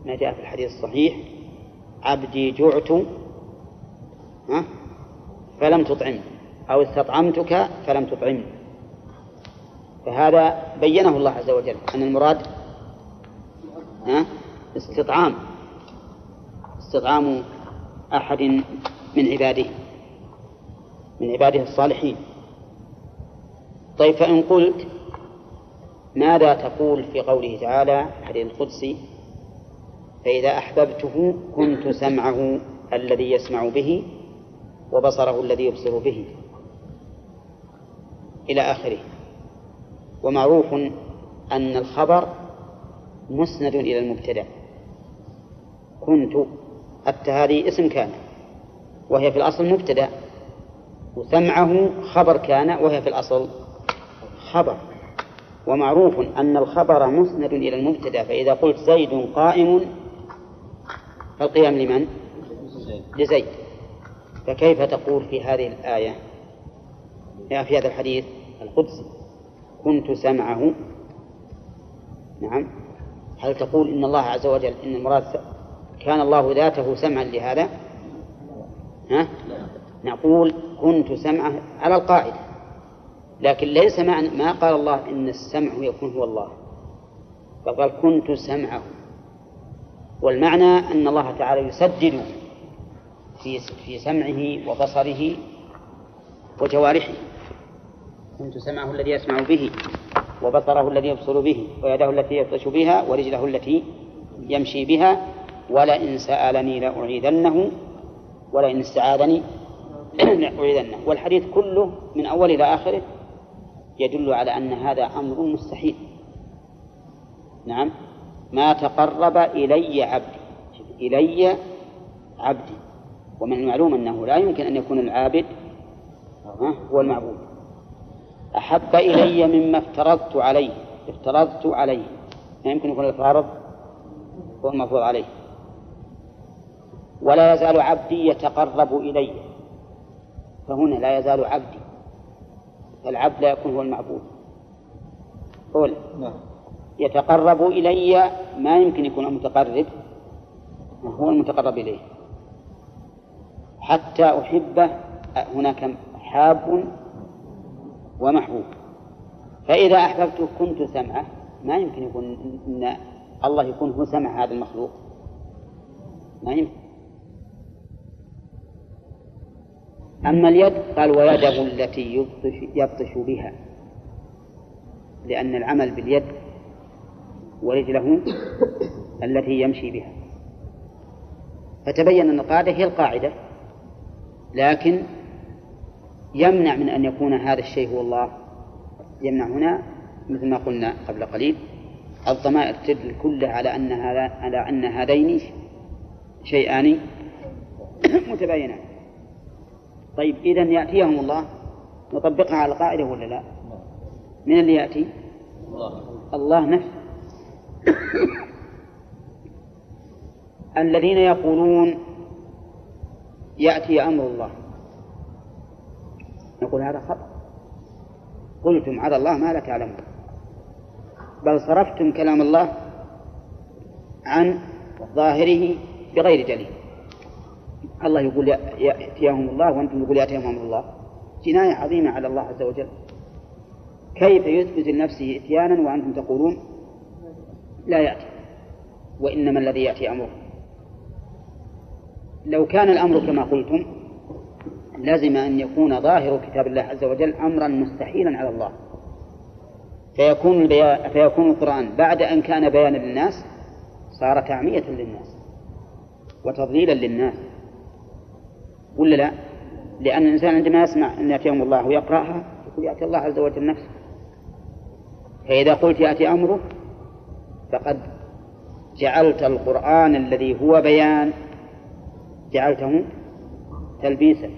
ما جاء في الحديث الصحيح. عبدي جعت ها؟ فلم تطعمني أو استطعمتك فلم تطعمني فهذا بينه الله عز وجل. أن المراد ها؟ استطعام. استطعام أحد من عباده. من عباده الصالحين. طيب فإن قلت ماذا تقول في قوله تعالى الحديث القدسي؟ فإذا أحببته كنت سمعه الذي يسمع به وبصره الذي يبصر به إلى آخره. ومعروف أن الخبر مسند إلى المبتدأ. كنت حتى هذه اسم كان وهي في الأصل مبتدأ. وسمعه خبر كان وهي في الأصل خبر. ومعروف أن الخبر مسند إلى المبتدأ فإذا قلت زيد قائم فالقيام لمن؟ لزيد. فكيف تقول في هذه الآية؟ في هذا الحديث القدسي كنت سمعه. نعم. هل تقول إن الله عز وجل إن المراد كان الله ذاته سمعا لهذا؟ ها؟ نقول كنت سمعه على القاعدة لكن ليس معنى ما قال الله إن السمع يكون هو الله بل قال كنت سمعه. والمعنى أن الله تعالى يسدد في في سمعه وبصره وجوارحه. كنت سمعه الذي يسمع به وبصره الذي يبصر به ويده التي يبطش بها ورجله التي يمشي بها. ولئن سألني لأعيذنه ولئن استعاذني لأعيذنه والحديث كله من أول إلى آخره يدل على أن هذا أمر مستحيل. نعم. ما تقرب إلي عبدي إلي عبدي. ومن المعلوم أنه لا يمكن أن يكون العابد هو المعبود. أحب إلي مما افترضت عليه افترضت عليه. ما يمكن يكون الفارض هو المفروض عليه. ولا يزال عبدي يتقرب إلي فهنا لا يزال عبدي. فالعبد لا يكون هو المعبود. قول. نعم. يتقرب إلي ما يمكن يكون المتقرب هو المتقرب إليه. حتى أحبه هناك حاب ومحبوب. فإذا أحببته كنت سمعه ما يمكن يكون إن الله يكون هو سمع هذا المخلوق. ما يمكن. أما اليد قال ويده التي يبطش, يبطش بها. لأن العمل باليد ورجله التي يمشي بها. فتبين أن القاعدة هي القاعدة. لكن يمنع من أن يكون هذا الشيء هو الله. يمنع هنا مثل ما قلنا قبل قليل. الضمائر تدل كلها على أن هذا على أن هذين شيئان متباينان. طيب إذا يأتيهم الله؟ نطبقها على القاعدة ولا لا؟ من اللي يأتي؟ الله الله نفسه. الذين يقولون يأتي أمر الله. نقول هذا خطأ. قلتم على الله ما لا تعلمون. بل صرفتم كلام الله عن ظاهره بغير دليل. الله يقول يأتيهم الله وأنتم تقول يأتيهم أمر الله. جناية عظيمة على الله عز وجل. كيف يثبت لنفسه إتيانا وأنتم تقولون لا يأتي. وإنما الذي يأتي أمره. لو كان الأمر كما قلتم لازم أن يكون ظاهر كتاب الله عز وجل أمرا مستحيلا على الله. فيكون فيكون القرآن بعد أن كان بيانا للناس صار تعمية للناس وتضليلا للناس. ولا لا؟ لأن الإنسان عندما يسمع أن يأتيهم الله ويقرأها يقول يأتي الله عز وجل نفسه. فإذا قلت يأتي أمره فقد جعلت القرآن الذي هو بيان جعلته تلبيسا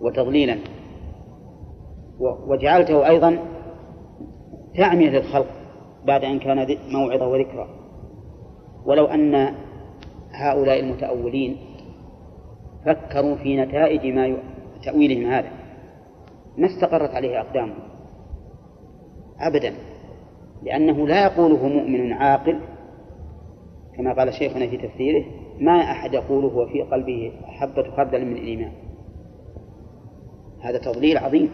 وتضليلا. وجعلته أيضا تعمية للخلق بعد أن كان موعظة وذكرى. ولو أن هؤلاء المتأولين فكروا في نتائج ما تأويلهم هذا. ما استقرت عليه أقدامهم أبدا لأنه لا يقوله مؤمن عاقل كما قال شيخنا في تفسيره ما أحد يقوله وفي قلبه حبة خردل من الإيمان. هذا تضليل عظيم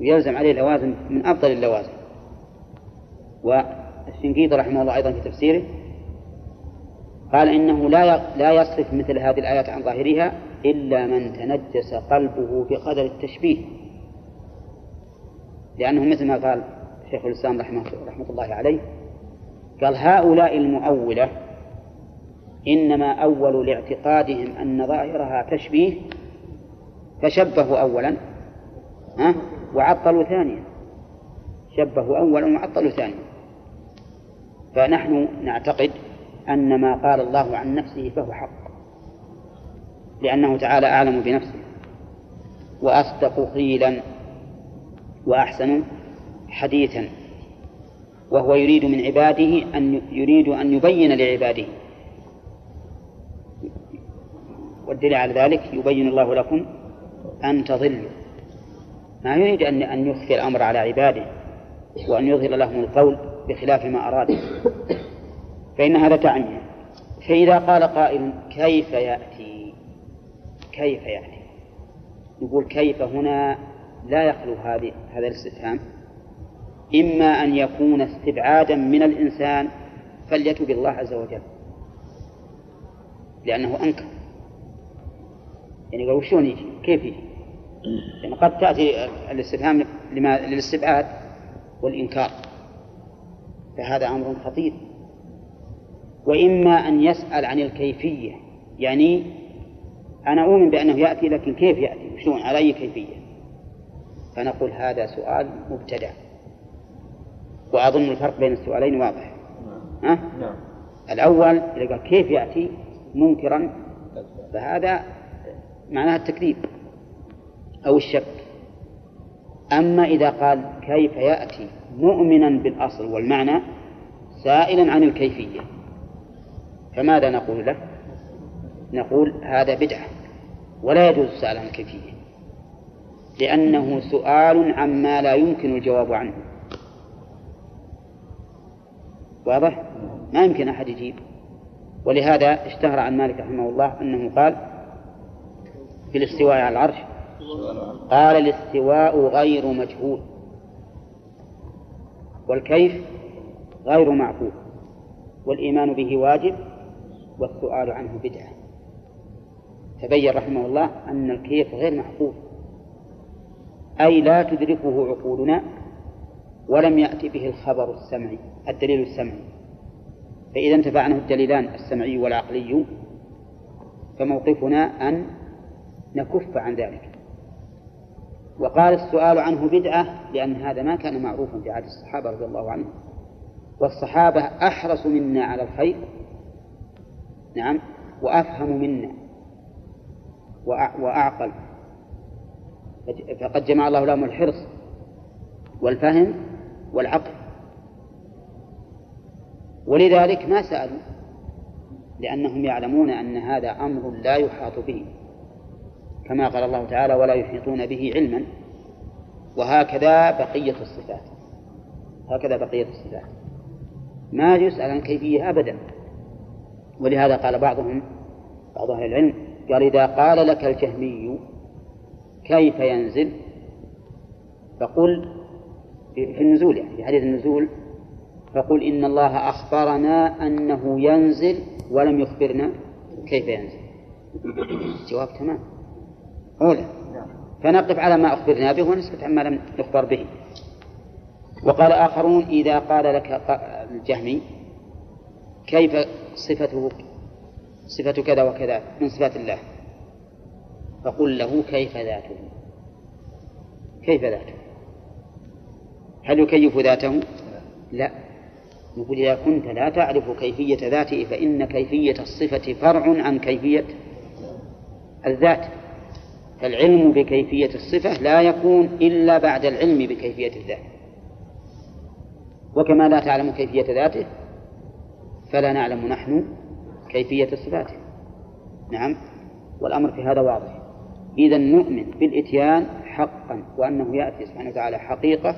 ويلزم عليه لوازم من أفضل اللوازم. والشنقيطي رحمه الله أيضا في تفسيره قال إنه لا لا يصرف مثل هذه الآيات عن ظاهرها إلا من تنجس قلبه بقدر التشبيه. لأنه مثل ما قال شيخ الإسلام رحمه, رحمة الله عليه قال هؤلاء المؤولة إنما أول لاعتقادهم أن ظاهرها تشبيه فشبهوا أولا ها وعطلوا ثانيا. شبهوا أولا وعطلوا ثانيا. فنحن نعتقد أن ما قال الله عن نفسه فهو حق لأنه تعالى أعلم بنفسه. وأصدق قيلا وأحسن حديثا. وهو يريد من عباده أن يريد أن يبين لعباده. والدليل على ذلك يبين الله لكم أن تضلوا. ما يريد أن أن يخفي الأمر على عباده وأن يظهر لهم القول بخلاف ما أراد. فإن هذا تعمية فإذا قال قائل كيف يأتي؟ كيف يأتي؟ يقول كيف هنا لا يخلو هذه هذا الاستفهام. إما أن يكون استبعادا من الإنسان فليتب الله عز وجل لأنه أنكر. يعني قالوا شلون يجي؟ كيف يجي؟ يعني قد تأتي الاستفهام لما للاستبعاد والإنكار. فهذا أمر خطير. وإما أن يسأل عن الكيفية يعني أنا أؤمن بأنه يأتي لكن كيف يأتي؟ وشلون على أي كيفية؟ فنقول هذا سؤال مبتدع وأظن الفرق بين السؤالين واضح. ها؟ نعم. الأول إذا قال كيف يأتي؟ منكرا. فهذا معناه التكذيب أو الشك أما إذا قال كيف يأتي مؤمنا بالأصل والمعنى سائلا عن الكيفية فماذا نقول له؟ نقول هذا بدعة ولا يجوز السؤال عن الكيفية لأنه سؤال عما لا يمكن الجواب عنه واضح؟ ما يمكن أحد يجيب ولهذا اشتهر عن مالك رحمه الله أنه قال في الاستواء على العرش؟ قال الاستواء غير مجهول. والكيف؟ غير معقول. والإيمان به واجب والسؤال عنه بدعة. تبين رحمه الله أن الكيف غير محفوظ أي لا تدركه عقولنا ولم يأتي به الخبر السمعي الدليل السمعي. فإذا انتفع عنه الدليلان السمعي والعقلي. فموقفنا أن نكف عن ذلك. وقال السؤال عنه بدعة لأن هذا ما كان معروفا في عهد الصحابة رضي الله عنهم. والصحابة أحرص منا على الخير. نعم. وأفهم منا. وأعقل. فقد جمع الله لهم الحرص والفهم والعقل. ولذلك ما سألوا لأنهم يعلمون أن هذا أمر لا يحاط به. كما قال الله تعالى ولا يحيطون به علما وهكذا بقية الصفات. هكذا بقية الصفات. ما يسأل عن كيفية أبدا. ولهذا قال بعضهم بعض أهل العلم قال إذا قال لك الجهمي كيف ينزل فقل في النزول يعني في حديث النزول فقل إن الله أخبرنا أنه ينزل ولم يخبرنا كيف ينزل. الجواب تمام. أولى. فنقف على ما أخبرنا به ونسكت عما لم نخبر به. وقال آخرون إذا قال لك الجهمي كيف صفته صفة كذا وكذا من صفات الله؟ فقل له كيف ذاته. كيف ذاته؟ هل يكيف ذاته؟ لا. نقول إذا كنت لا تعرف كيفية ذاته فإن كيفية الصفة فرع عن كيفية الذات. فالعلم بكيفية الصفة لا يكون إلا بعد العلم بكيفية الذات. وكما لا تعلم كيفية ذاته فلا نعلم نحن كيفية صفاته. نعم؟ والأمر في هذا واضح. إذا نؤمن بالإتيان حقا وأنه يأتي سبحانه وتعالى حقيقة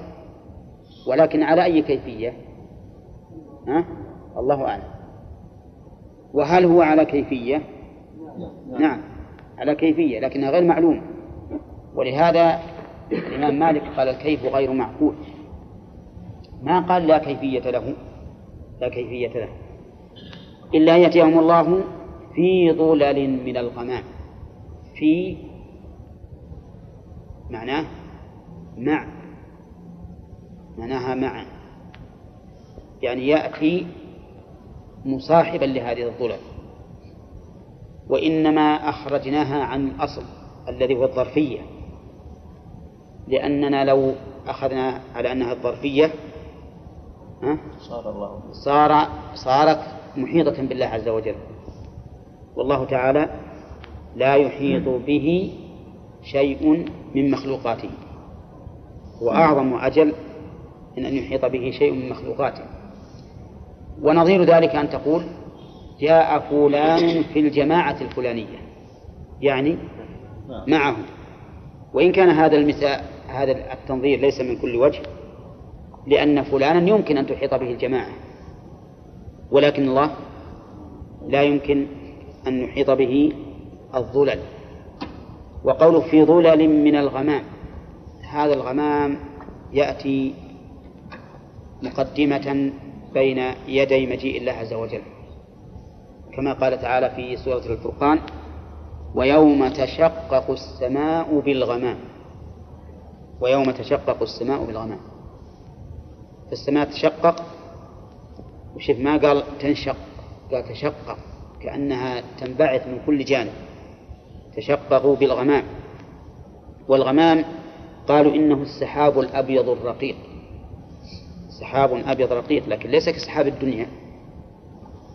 ولكن على أي كيفية؟ ها؟ الله أعلم. وهل هو على كيفية؟ نعم. على كيفية لكنها غير معلومة. ولهذا الإمام مالك قال الكيف غير معقول. ما قال لا كيفية له لا كيفية له. إلا يأتيهم الله في ظلل من الغمام في معناه مع معناها مع. يعني يأتي مصاحبا لهذه الظلل. وإنما أخرجناها عن الأصل الذي هو الظرفية. لأننا لو أخذنا على أنها الظرفية صار الله صار صارت محيطة بالله عز وجل. والله تعالى لا يحيط به شيء من مخلوقاته. وأعظم وأجل من أن يحيط به شيء من مخلوقاته. ونظير ذلك أن تقول جاء فلان في الجماعة الفلانية يعني معه وإن كان هذا المثال هذا التنظير ليس من كل وجه لأن فلانا يمكن أن تحيط به الجماعة ولكن الله لا يمكن أن يحيط به الظلل. وقوله في ظلل من الغمام هذا الغمام يأتي مقدمة بين يدي مجيء الله عز وجل. كما قال تعالى في سورة الفرقان ويوم تشقق السماء بالغمام. ويوم تشقق السماء بالغمام. فالسماء تشقق وشوف ما قال تنشق قال تشقق كأنها تنبعث من كل جانب. تشققوا بالغمام. والغمام قالوا إنه السحاب الأبيض الرقيق. سحاب أبيض رقيق لكن ليس كسحاب الدنيا.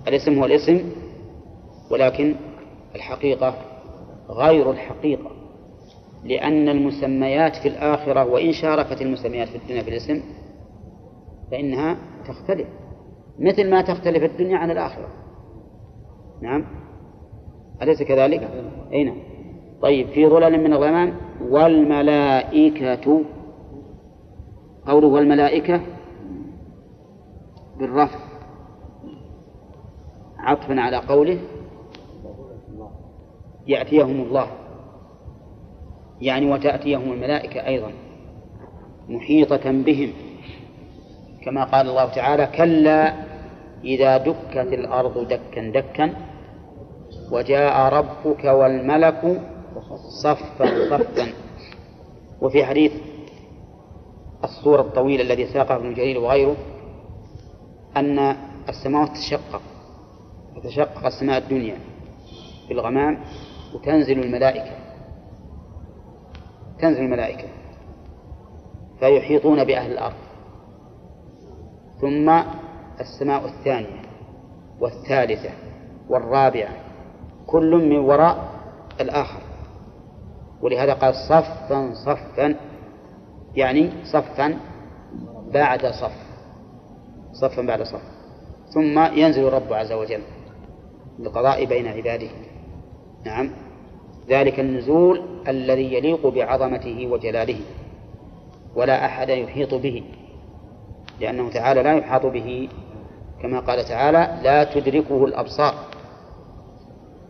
الاسم هو الاسم ولكن الحقيقة غير الحقيقة لأن المسميات في الآخرة وإن شاركت المسميات في الدنيا في الاسم فإنها تختلف مثل ما تختلف الدنيا عن الآخرة. نعم؟ أليس كذلك؟ أي نعم. طيب في ظلل من الغمام والملائكة قوله والملائكة بالرفع عطفا على قوله يأتيهم الله. يعني وتأتيهم الملائكة أيضا محيطة بهم. كما قال الله تعالى كلا إذا دكت الأرض دكا دكا وجاء ربك والملك صفا صفا. وفي حديث الصورة الطويلة الذي ساقه ابن جرير وغيره أن السماوات تشقق تتشقق السماء الدنيا في الغمام وتنزل الملائكة. تنزل الملائكة. فيحيطون بأهل الأرض. ثم السماء الثانية والثالثة والرابعة كل من وراء الآخر. ولهذا قال صفا صفا يعني صفا بعد صف. صفا بعد صف. ثم ينزل الرب عز وجل للقضاء بين عباده. نعم. ذلك النزول الذي يليق بعظمته وجلاله ولا أحد يحيط به لأنه تعالى لا يحاط به. كما قال تعالى لا تدركه الأبصار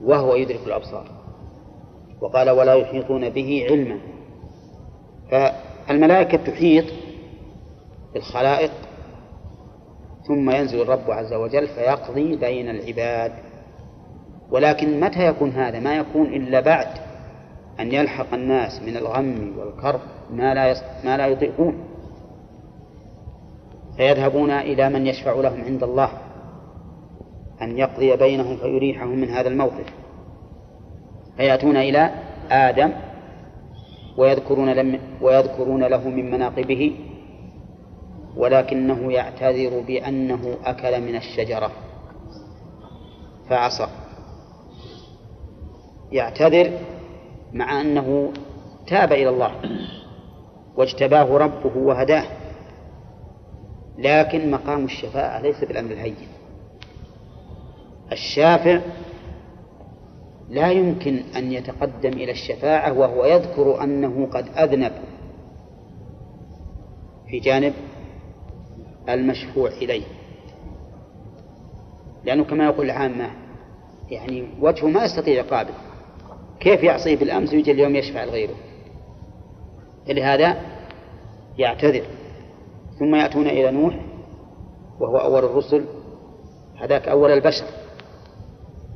وهو يدرك الأبصار. وقال ولا يحيطون به علما. فالملائكة تحيط بالخلائق ثم ينزل الرب عز وجل فيقضي بين العباد. ولكن متى يكون هذا؟ ما يكون إلا بعد أن يلحق الناس من الغم والكرب ما لا ما لا يطيقون. فيذهبون إلى من يشفع لهم عند الله أن يقضي بينهم فيريحهم من هذا الموقف. فيأتون إلى آدم ويذكرون, لم ويذكرون له من مناقبه ولكنه يعتذر بأنه أكل من الشجرة. فعصى. يعتذر مع أنه تاب إلى الله واجتباه ربه وهداه. لكن مقام الشفاعة ليس بالأمر الهين. الشافع لا يمكن أن يتقدم إلى الشفاعة وهو يذكر أنه قد أذنب. في جانب المشفوع إليه. لأنه كما يقول العامة يعني وجهه ما يستطيع يقابل كيف يعصيه بالأمس ويجي اليوم يشفع لغيره؟ لهذا يعتذر. ثم يأتون إلى نوح وهو أول الرسل. هذاك أول البشر.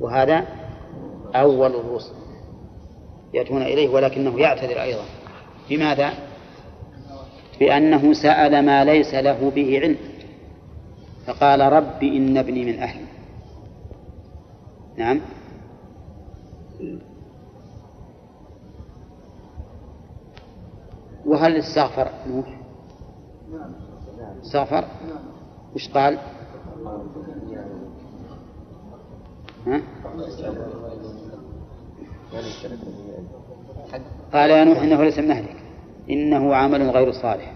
وهذا أول الرسل يأتون إليه ولكنه يعتذر أيضا. بماذا؟ بأنه سأل ما ليس له به علم. فقال رب إن ابني من أهلي. نعم. وهل استغفر نوح؟ استغفر؟ وش قال؟ ها؟ قال يا نوح إنه ليس من أهلك إنه عمل غير صالح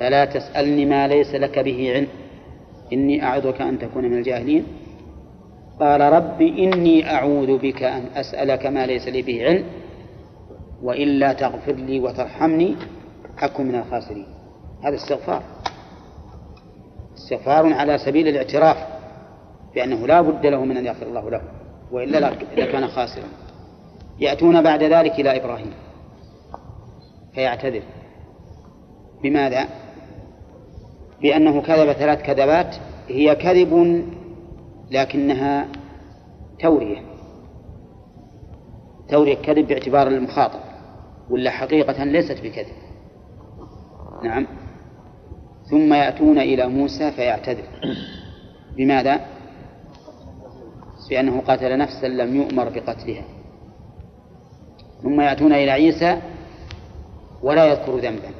فلا تسألني ما ليس لك به علم إني أعظك أن تكون من الجاهلين قال رب إني أعوذ بك أن أسألك ما ليس لي به علم وإلا تغفر لي وترحمني أكن من الخاسرين. هذا استغفار. استغفار على سبيل الاعتراف بأنه لا بد له من أن يغفر الله له وإلا لكان خاسرا. يأتون بعد ذلك إلى إبراهيم. فيعتذر. بماذا؟ بأنه كذب ثلاث كذبات هي كذب لكنها تورية. تورية كذب باعتبار المخاطب. ولا حقيقة ليست بكذب. نعم. ثم يأتون إلى موسى فيعتذر. بماذا؟ بأنه قتل نفسا لم يؤمر بقتلها. ثم يأتون إلى عيسى ولا يذكر ذنبا.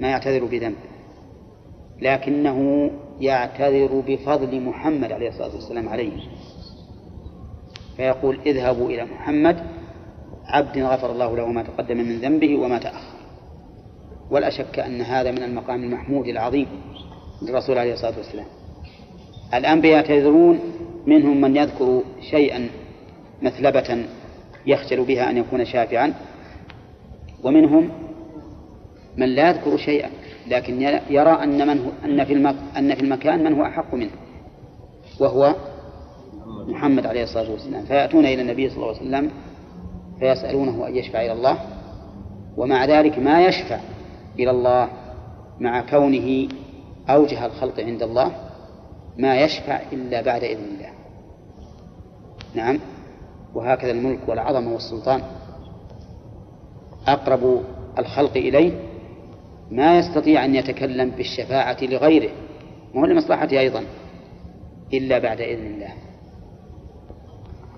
ما يعتذر بذنب. لكنه يعتذر بفضل محمد عليه الصلاة والسلام عليه. فيقول اذهبوا إلى محمد عبد غفر الله له ما تقدم من ذنبه وما تأخر. ولا شك أن هذا من المقام المحمود العظيم للرسول عليه الصلاة والسلام. الأنبياء يعتذرون منهم من يذكر شيئا مثلبة يخجل بها أن يكون شافعا ومنهم من لا يذكر شيئا لكن يرى أن من هو أن في أن في المكان من هو أحق منه وهو محمد عليه الصلاة والسلام. فيأتون إلى النبي صلى الله عليه وسلم فيسألونه أن يشفع إلى الله ومع ذلك ما يشفع إلى الله مع كونه أوجه الخلق عند الله ما يشفع إلا بعد إذن الله. نعم. وهكذا الملك والعظمة والسلطان أقرب الخلق إليه ما يستطيع أن يتكلم بالشفاعة لغيره وهو لمصلحته أيضا إلا بعد إذن الله.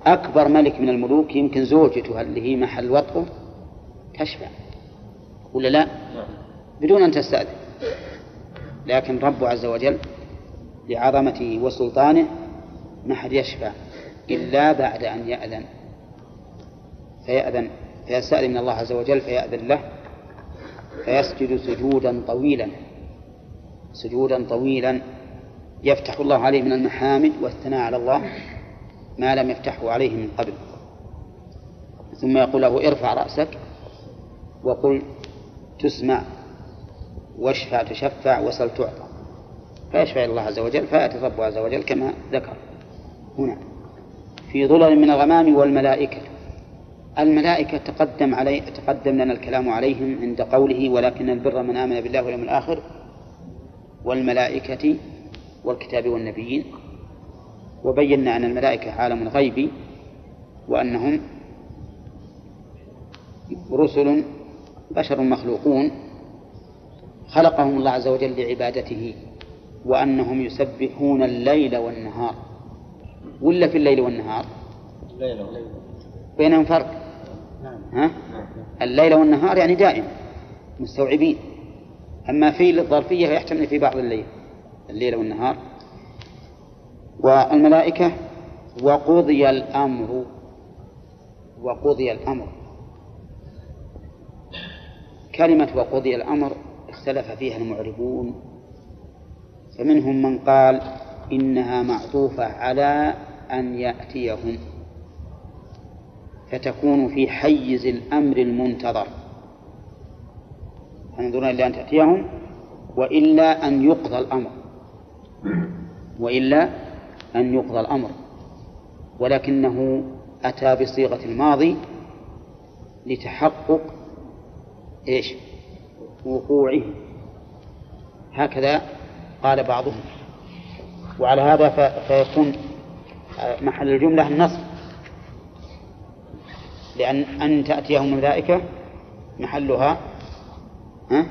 أكبر ملك من الملوك يمكن زوجته اللي هي محل وطئه. تشفع ولا لا؟ بدون أن تستأذن. لكن رب عز وجل لعظمته وسلطانه ما حد يشفع إلا بعد أن يأذن. فيأذن فيستأذن من الله عز وجل فيأذن له. فيسجد سجودا طويلا. سجودا طويلا يفتح الله عليه من المحامد والثناء على الله. ما لم يفتحه عليه من قبل. ثم يقول له ارفع رأسك وقل تسمع واشفع تشفع وسل تعطى. فيشفع الله عز وجل فيأتي الرب عز وجل كما ذكر هنا. في ظلل من الغمام والملائكة. الملائكة تقدم علي تقدم لنا الكلام عليهم عند قوله ولكن البر من آمن بالله واليوم الآخر والملائكة والكتاب والنبيين وبينا أن الملائكة عالم غيبي وأنهم رسل بشر مخلوقون خلقهم الله عز وجل لعبادته وأنهم يسبحون الليل والنهار. ولا في الليل والنهار؟ بينهم فرق؟ ها؟ الليل والنهار يعني دائم مستوعبين. أما في الظرفية يحتمل في بعض الليل. الليل والنهار والملائكة وقضي الأمر وقضي الأمر. كلمة وقضي الأمر اختلف فيها المعربون فمنهم من قال إنها معطوفة على أن يأتيهم فتكون في حيز الأمر المنتظر. ينظرون إلى أن تأتيهم؟ وإلا أن يقضى الأمر. وإلا أن يقضى الأمر ولكنه أتى بصيغة الماضي لتحقق إيش؟ وقوعه. هكذا قال بعضهم. وعلى هذا فيكون محل الجملة النصب لأن أن تأتيهم الملائكة محلها ها؟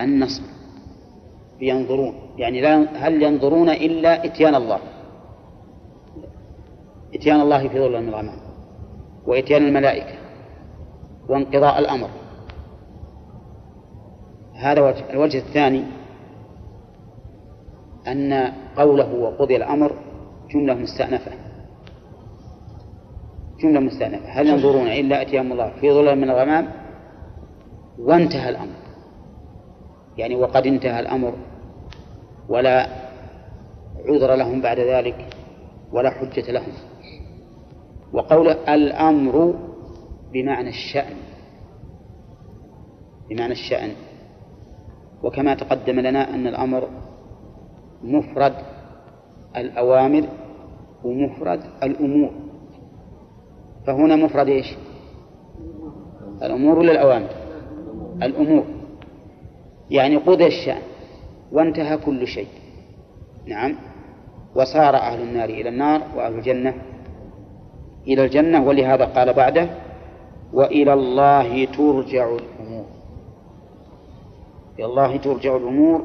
النصب. ينظرون يعني لا هل ينظرون إلا إتيان الله؟ إتيان الله في ظل الغمام وإتيان الملائكة وانقضاء الأمر. هذا وجه الوجه الثاني أن قوله وقضي الأمر جملة مستأنفة. جملة مستأنفة. هل ينظرون إلا أتيهم الله في ظلل من الغمام؟ وانتهى الأمر. يعني وقد انتهى الأمر ولا عذر لهم بعد ذلك ولا حجة لهم. وقول الأمر بمعنى الشأن بمعنى الشأن. وكما تقدم لنا أن الأمر مفرد الأوامر ومفرد الأمور. فهنا مفرد إيش؟ الأمور ولا الأوامر؟ الأمور. يعني قضي الشأن وانتهى كل شيء. نعم. وصار أهل النار إلى النار وأهل الجنة إلى الجنة ولهذا قال بعده وإلى الله ترجع الأمور. إلى الله ترجع الأمور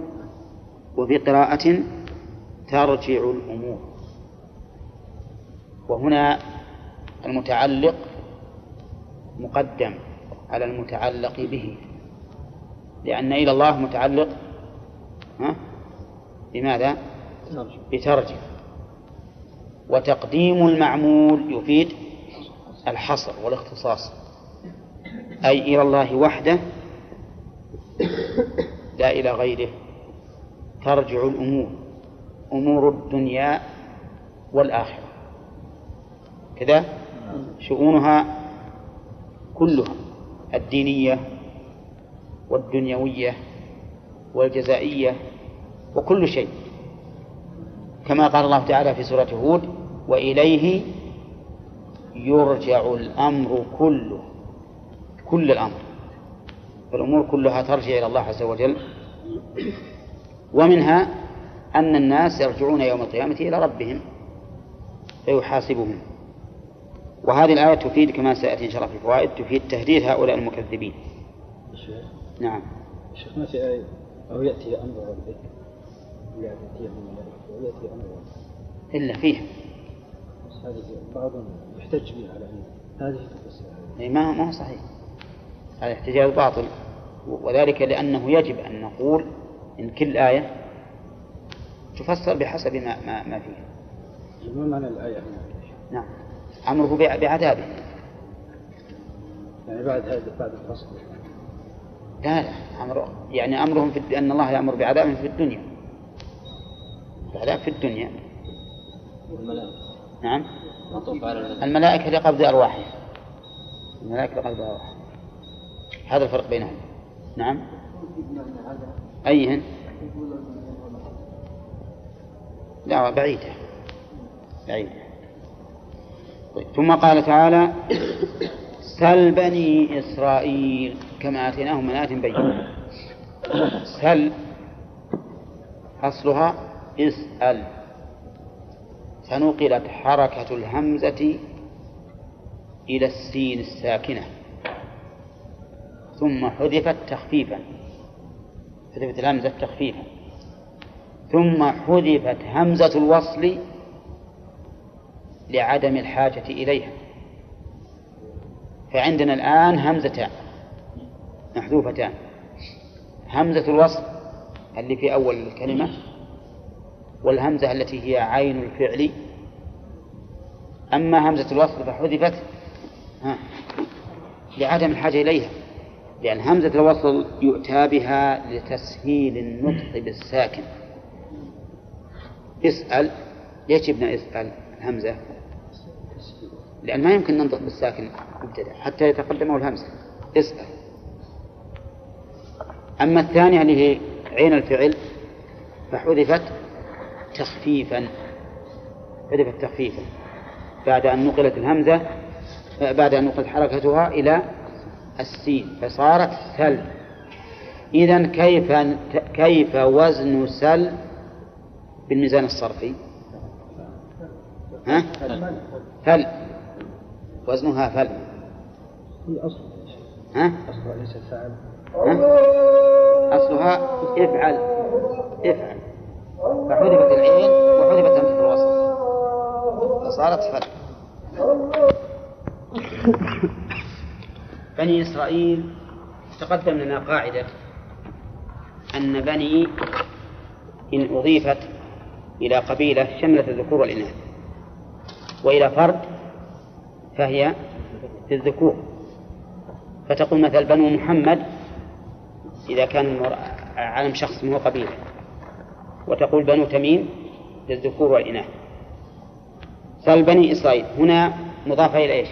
وفي قراءة ترجع الأمور. وهنا المتعلق مقدم على المتعلق به لأن إلى الله متعلق ها؟ بماذا؟ بترجع. وتقديم المعمول يفيد الحصر والاختصاص أي إلى الله وحده لا إلى غيره. ترجع الأمور أمور الدنيا والآخرة. كذا؟ شؤونها كلها الدينية والدنيوية والجزائية وكل شيء. كما قال الله تعالى في سورة هود وإليه يرجع الأمر كله كل الأمر. فالأمور كلها ترجع إلى الله عز وجل. ومنها أن الناس يرجعون يوم القيامة إلى ربهم فيحاسبهم. وهذه الآية تفيد كما سيأتي إن شاء الله في الفوائد تفيد تهديد هؤلاء المكذبين. نعم. شيخ ما في آية؟ أو يأتي أمر ربك. يأتي أمر ويأتي أمر ربك. إلا فيه بس هذه بعضهم يحتج بها على أن هذه تفسر أي ما ما هو صحيح. هذا احتجاج باطل. وذلك لأنه يجب أن نقول إن كل آية تفسر بحسب ما ما, ما فيها. ما معنى الآية هنا؟ نعم. أمره بع- بعذابه. يعني بعد هذا بعد الفصل. لا لا. أمر يعني أمرهم في أن الله يأمر بعذابهم في الدنيا. العذاب في الدنيا. والملائكة. نعم. على الملائكة لقبض أرواحهم الملائكة لقبض أرواحهم هذا الفرق بينهم. نعم. أيهن لا بعيدة. بعيدة. طيب. ثم قال تعالى سل بني إسرائيل كما آتيناهم من آية بينة. سل أصلها إسأل. فنقلت حركة الهمزة إلى السين الساكنة ثم حذفت تخفيفا حذفت الهمزة تخفيفا ثم حذفت همزة الوصل لعدم الحاجة إليها. فعندنا الآن همزتان محذوفتان همزة الوصل اللي في أول الكلمة والهمزة التي هي عين الفعل. أما همزة الوصل فحذفت لعدم الحاجة إليها لأن همزة الوصل يؤتى بها لتسهيل النطق بالساكن. اسأل ليش جبنا اسأل الهمزة؟ لأن ما يمكن ننطق بالساكن مبتدأ حتى يتقدمه الهمزة. اسأل. أما الثانية اللي هي عين الفعل فحذفت تخفيفا حذفت تخفيفا بعد أن نقلت الهمزة بعد أن نقلت حركتها إلى السين فصارت سل إذا كيف كيف وزن سل بالميزان الصرفي؟ ها؟ فل وزنها فل ها؟ أصلها ليس فاعل ها؟ أصلها افعل افعل فحذفت العين وحذفت همزة الوصل فصارت فل بني إسرائيل تقدم لنا قاعدة أن بني إن أضيفت إلى قبيلة شملت الذكور والإناث وإلى فرد فهي للذكور فتقول مثل بنو محمد إذا كان علم شخص من هو قبيلة. وتقول بنو تميم للذكور والإناث. سل بني إسرائيل هنا مضافة إلى إيش؟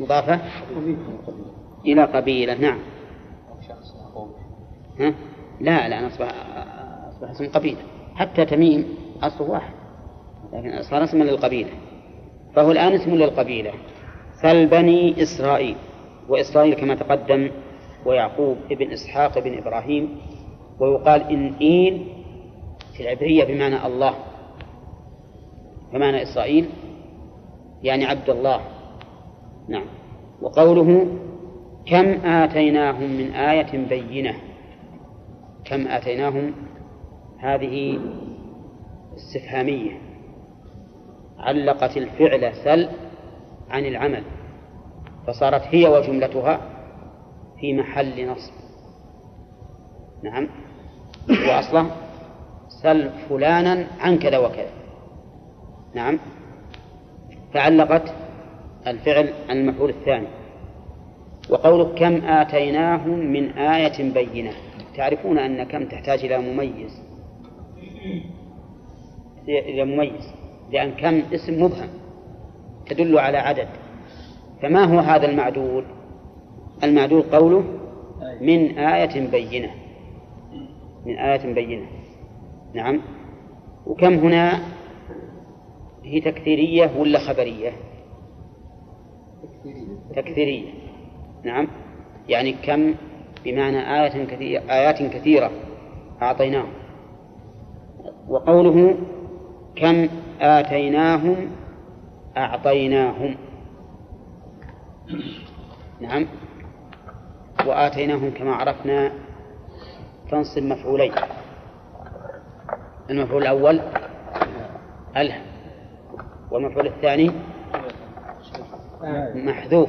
مضافة إلى قبيلة نعم. ها؟ لا لا أصبح أصبح اسم قبيلة. حتى تميم أصله واحد لكن صار اسما للقبيلة. فهو الآن اسم للقبيلة. سل بني إسرائيل. وإسرائيل كما تقدم ويعقوب ابن إسحاق ابن إبراهيم ويقال إن إيل في العبرية بمعنى الله فمعنى إسرائيل يعني عبد الله. نعم. وقوله كم آتيناهم من آية بينة؟ كم آتيناهم؟ هذه استفهامية. علقت الفعل سل عن العمل فصارت هي وجملتها في محل نصب. نعم. وأصله سل فلانا عن كذا وكذا. نعم. فعلقت الفعل عن المفعول الثاني. وقولك كم آتيناهم من آية بينة. تعرفون أن كم تحتاج إلى مميز؟ إلى مميز. لأن كم اسم مبهم. تدل على عدد. فما هو هذا المعدود المعدود قوله من آية بينة. من آية بينة. نعم. وكم هنا؟ هي تكثيرية ولا خبرية؟ تكثيرية. نعم. يعني كم؟ بمعنى آية كثيرة آيات كثيرة أعطيناهم. وقوله كم آتيناهم أعطيناهم. نعم. وآتيناهم كما عرفنا تنصب مفعولين. المفعول الأول ألهم والمفعول الثاني محذوف.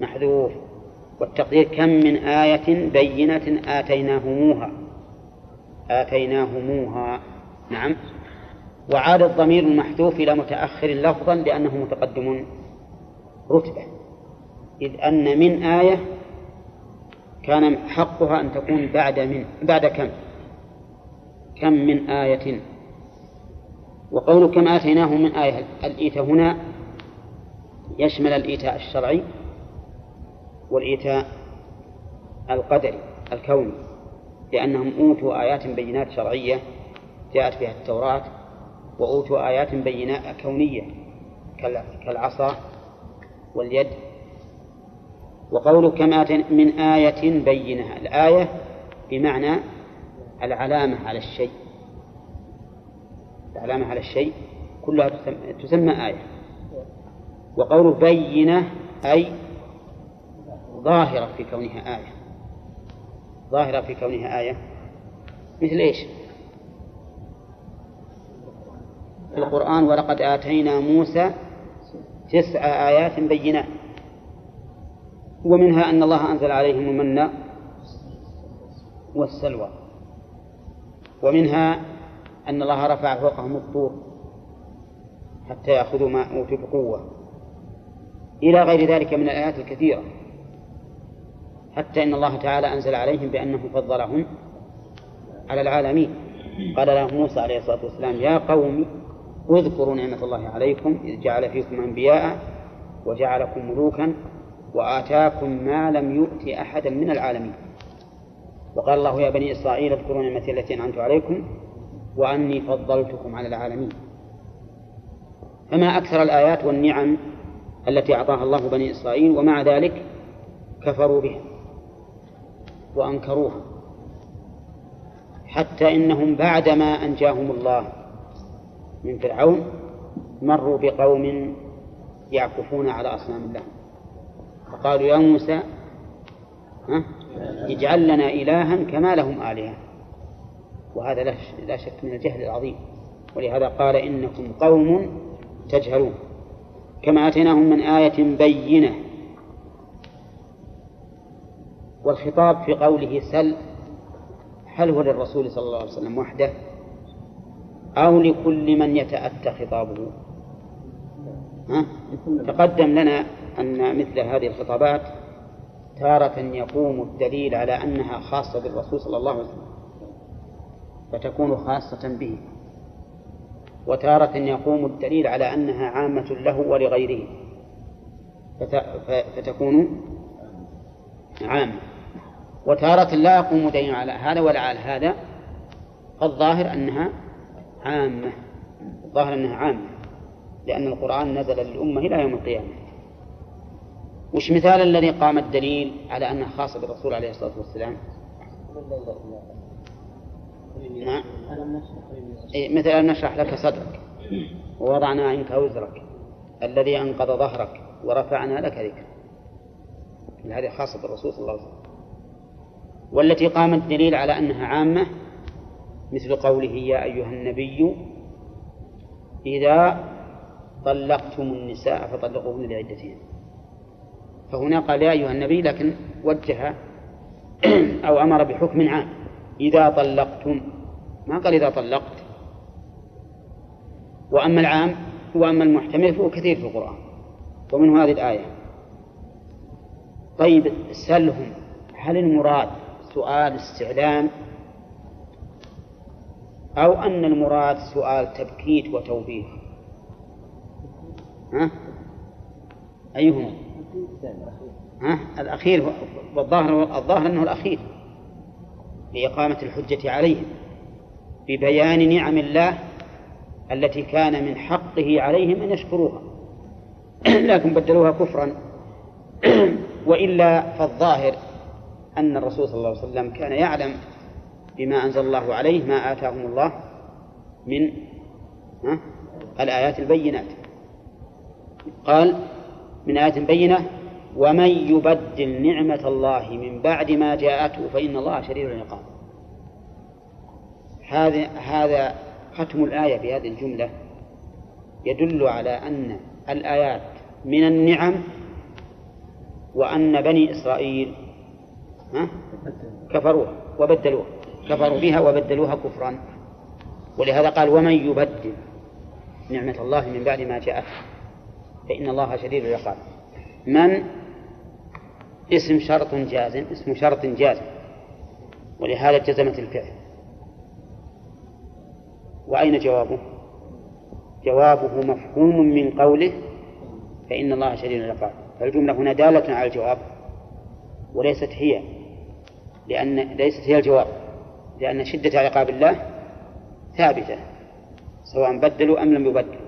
محذوف. والتقدير كم من آية بينة آتيناهموها. آتيناهموها. نعم. وعاد الضمير المحذوف إلى متأخر لفظا لأنه متقدم رتبة. إذ أن من آية كان حقها أن تكون بعد من بعد كم؟ كم من آية؟ وقول كم آتيناه من آية؟ الإيتاء هنا يشمل الإيتاء الشرعي والإيتاء القدري الكوني لأنهم أوتوا آيات بينات شرعية جاءت فيها التوراة وأوتوا آيات بينات كونية كالعصا واليد وقوله كم آتين من آية بينة. الآية بمعنى العلامة على الشيء. العلامة على الشيء كلها تسمى آية. وقوله بينة أي ظاهرة في كونها آية. ظاهرة في كونها آية. مثل إيش؟ في القرآن ولقد آتينا موسى تسع آيات بينات. ومنها أن الله أنزل عليهم المن والسلوى. ومنها أن الله رفع فوقهم الطور حتى يأخذوا ما أوتوا بقوة. إلى غير ذلك من الآيات الكثيرة. حتى إن الله تعالى أنزل عليهم بأنه فضلهم على العالمين. قال له موسى عليه الصلاة والسلام يا قوم اذكروا نعمة الله عليكم إذ جعل فيكم أنبياء وجعلكم ملوكا وآتاكم ما لم يؤت أحدا من العالمين. وقال الله يا بني إسرائيل اذكروا نعمتي التي أنعمت عليكم وأني فضلتكم على العالمين. فما أكثر الآيات والنعم التي أعطاها الله بني إسرائيل ومع ذلك كفروا بها وأنكروها حتى إنهم بعدما أنجاهم الله من فرعون مروا بقوم يعكفون على أصنام الله. فقالوا يا موسى اجعل لنا إلها كما لهم آلهة. وهذا لا شك من الجهل العظيم. ولهذا قال إنكم قوم تجهلون. كما آتيناهم من آية بينة. والخطاب في قوله سل هل هو للرسول صلى الله عليه وسلم وحده؟ أو لكل من يتأتى خطابه؟ ها؟ تقدم لنا أن مثل هذه الخطابات تارة يقوم الدليل على أنها خاصة بالرسول صلى الله عليه وسلم فتكون خاصة به وتارة يقوم الدليل على أنها عامة له ولغيره فتكون عامة. وتارة لا يقوم دليل على هذا ولا على هذا فالظاهر أنها عامة الظاهر أنها عامة لأن القرآن نزل للأمة إلى يوم القيامة. وش مثال الذي قام الدليل على أنها خاصة بالرسول عليه الصلاة والسلام؟ نعم مثل أن نشرح لك صدرك. ووضعنا عنك وزرك. الذي أنقض ظهرك ورفعنا لك ذكرك. هذه خاصة بالرسول صلى الله عليه وسلم. والتي قامت دليل على أنها عامة مثل قوله يا أيها النبي إذا طلقتم النساء فطلقوهن لعدتهن. فهنا قال يا أيها النبي لكن وجه أو أمر بحكم عام. إذا طلقتم. ما قال إذا طلقت. وأما العام وأما المحتمل فهو كثير في القرآن. ومنه هذه الآية. طيب سلهم هل المراد سؤال استعلام أو أن المراد سؤال تبكيت وتوبيخ؟ ها؟ أيهما؟ ها؟ الأخير والظاهر الظاهر أنه الأخير لإقامة الحجة عليهم ببيان نعم الله التي كان من حقه عليهم أن يشكروها. لكن بدلوها كفرا. وإلا فالظاهر أن الرسول صلى الله عليه وسلم كان يعلم بما أنزل الله عليه ما آتاهم الله من الآيات البينات. قال من آيات بينة ومن يبدل نعمة الله من بعد ما جاءته فإن الله شديد العقاب. هذا هذا ختم الآية بهذه الجملة يدل على أن الآيات من النعم وأن بني إسرائيل كفروها وبدلوها كفروا بها وبدلوها كفرا. ولهذا قال ومن يبدل نعمة الله من بعد ما جاءته فإن الله شديد العقاب. من؟ اسم شرط جازم اسم شرط جازم. ولهذا جزمت الفعل. وأين جوابه؟ جوابه مفهوم من قوله فإن الله شديد العقاب. فالجملة هنا دالة على الجواب وليست هي لأن ليست هي الجواب لأن شدة عقاب الله ثابتة سواء بدلوا أم لم يبدلوا.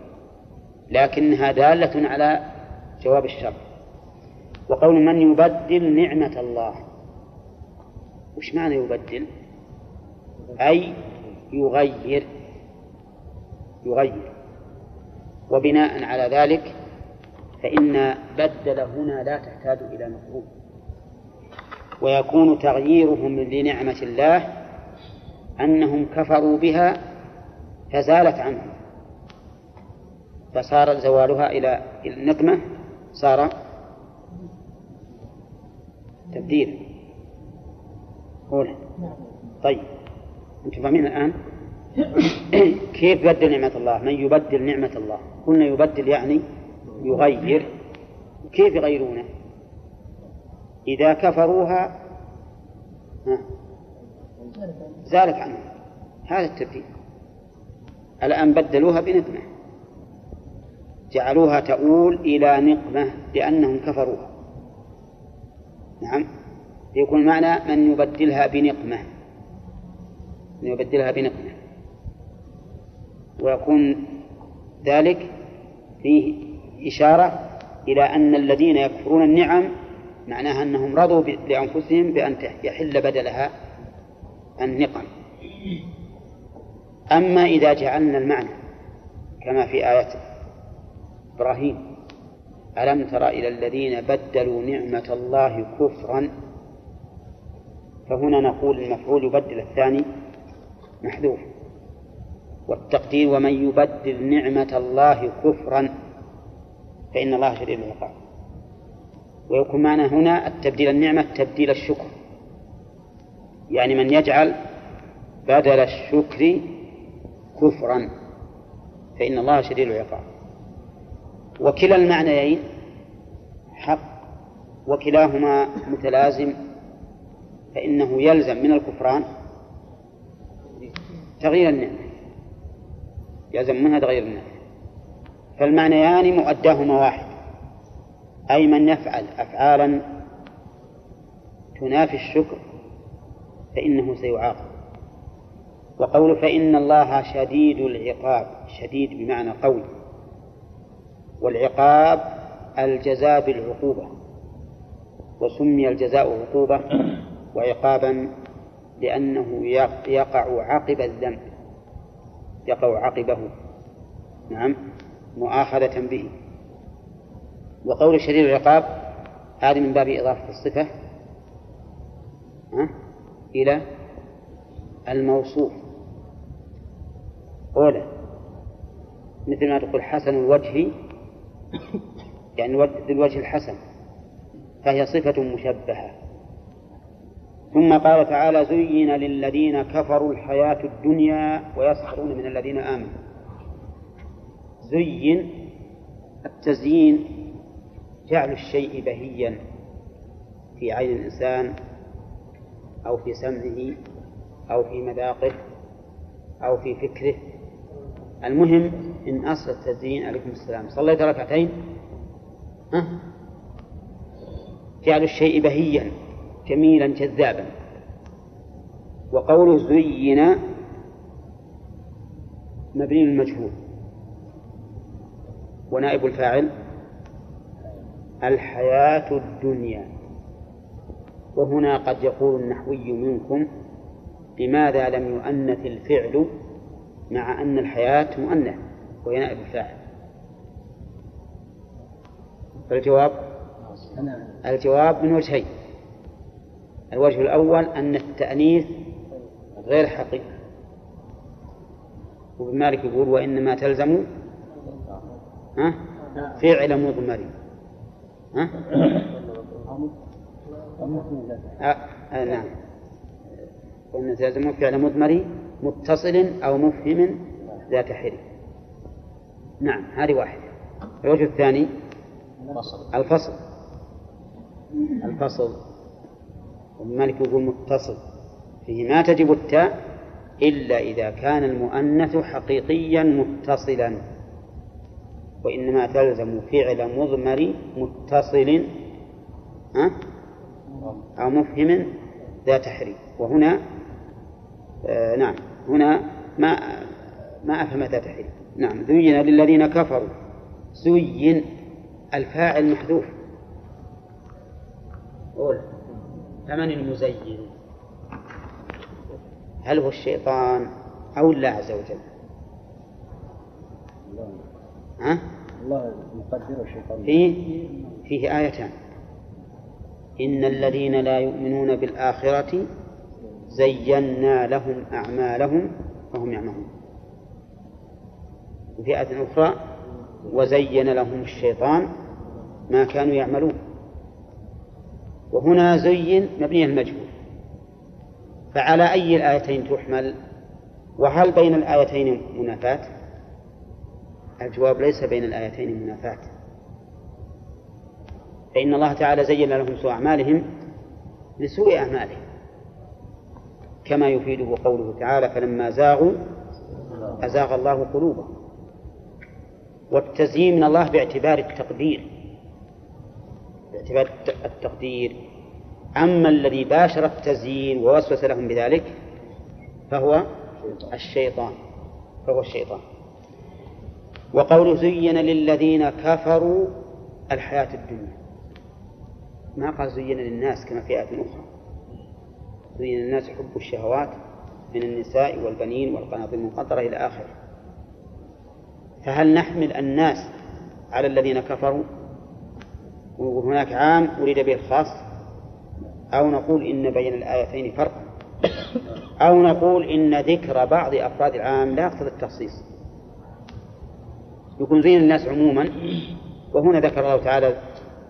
لكنها دالة على جواب الشر. وقول من يبدل نعمة الله وش معنى يبدل؟ أي يغير يغير. وبناء على ذلك فإن بدل هنا لا تحتاج إلى مفهوم. ويكون تغييرهم لنعمة الله أنهم كفروا بها فزالت عنهم. فصار زوالها إلى النقمة صار تبديل. أولى طيب. أنتم فاهمين الآن؟ كيف بدل نعمة الله؟ من يبدل نعمة الله؟ قلنا يبدل يعني يغير. كيف يغيرونه؟ إذا كفروها زالت عنهم هذا التبديل. الآن بدلوها بنقمة. جعلوها تؤول إلى نقمة لأنهم كفروها. نعم. يكون معنى من يبدلها بنقمة. من يبدلها بنقمة. ويكون ذلك فيه إشارة إلى أن الذين يكفرون النعم معناها أنهم رضوا لأنفسهم بأن يحل بدلها النقم. أما إذا جعلنا المعنى كما في آية إبراهيم. ألم تر إلى الذين بدلوا نعمة الله كفرا؟ فهنا نقول المفعول يبدل الثاني محذوف. والتقدير ومن يبدل نعمة الله كفرا فإن الله شديد العقاب. ويكون معنا هنا التبديل النعمة تبديل الشكر. يعني من يجعل بدل الشكر كفرا فإن الله شديد العقاب. وكلا المعنيين حق وكلاهما متلازم فإنه يلزم من الكفران تغيير النعمة يلزم منها تغيير النعمة فالمعنيان مؤداهما واحد. أي من يفعل أفعالا تنافي الشكر فإنه سيعاقب. وقول فإن الله شديد العقاب شديد بمعنى قوي. والعقاب الجزاء بالعقوبة. وسمي الجزاء عقوبة وعقابا لأنه يقع عقب الذنب يقع عقبه. نعم مؤاخذة به. وقول شديد العقاب هذه من باب إضافة الصفة إلى الموصوف. أولى مثل ما تقول حسن الوجه يعني ذي الوجه الحسن. فهي صفة مشبهة. ثم قال تعالى زين للذين كفروا الحياة الدنيا ويسخرون من الذين آمنوا. زين التزيين جعل الشيء بهيا في عين الإنسان أو في سمعه أو في مذاقه أو في فكره. المهم إن أصل التزيين عليكم السلام. صليت ركعتين؟ ها؟ جعل الشيء بهيا جميلا جذابا. وقوله زين مبني المجهول ونائب الفاعل الحياة الدنيا. وهنا قد يقول النحوي منكم لماذا لم يؤنث الفعل مع أن الحياة مؤنث وهي نائب الفاعل فالجواب الجواب من وجهين. الوجه الأول أن التأنيث غير حقيقي. وابن مالك يقول وإنما تلزم ها؟ فعل مضمر ها؟ آه آه نعم. وإن تلزم فعل مضمر متصل أو مفهم ذات حري. نعم هذه واحدة. الوجه الثاني؟ الفصل. الفصل. مالك يقول متصل. فيه ما تجب التاء إلا إذا كان المؤنث حقيقيا متصلا. وإنما تلزم فعل مضمر متصل أه؟ أو مفهم ذا تحريم وهنا آه نعم. هنا ما ما أفهم تحريم نعم زين للذين كفروا. زين الفاعل محذوف. قول. فمن المزين؟ هل هو الشيطان أو الله عز وجل؟ ها؟ الله يقدر الشيطان. فيه فيه آيتان. إن الذين لا يؤمنون بالآخرة زينا لهم أعمالهم فهم يعملون وفي آية أخرى وزين لهم الشيطان ما كانوا يعملون. وهنا زين مبني المجهول. فعلى أي الآيتين تحمل؟ وهل بين الآيتين منافاة الجواب ليس بين الآيتين منافاة فإن الله تعالى زين لهم سوء أعمالهم لسوء أعمالهم. كما يفيده قوله تعالى فلما زاغوا أزاغ الله قلوبهم. والتزيين من الله باعتبار التقدير. باعتبار التقدير. أما الذي باشر التزيين ووسوس لهم بذلك فهو الشيطان. فهو الشيطان. وقوله زين للذين كفروا الحياة الدنيا. ما قال زين للناس كما في آية أخرى. زين للناس حب الشهوات من النساء والبنين والقناطير المقنطرة إلى آخره. فهل نحمل الناس على الذين كفروا؟ وهناك عام أريد به الخاص. أو نقول إن بين الآيتين فرق. أو نقول إن ذكر بعض أفراد العام لا يقتضي التخصيص. يكون زين الناس عموما. وهنا ذكر الله تعالى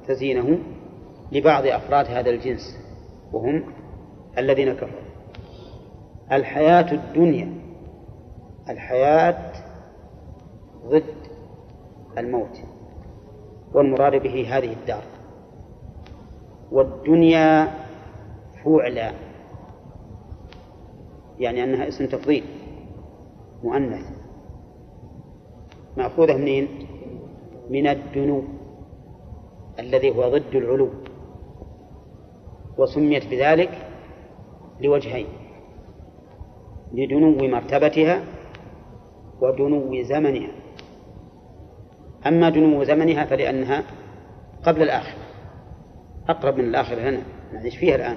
تزيينه لبعض أفراد هذا الجنس. وهم الذين كفروا. الحياة الدنيا الحياة ضد الموت والمراد به هذه الدار. والدنيا فعلى يعني أنها اسم تفضيل مؤنث. مأخوذة منين؟ من الدنو الذي هو ضد العلو وسميت بذلك لوجهين لدنو مرتبتها ودنو زمنها. أما دنو زمنها فلأنها قبل الآخرة أقرب من الآخرة هنا نعيش فيها الآن.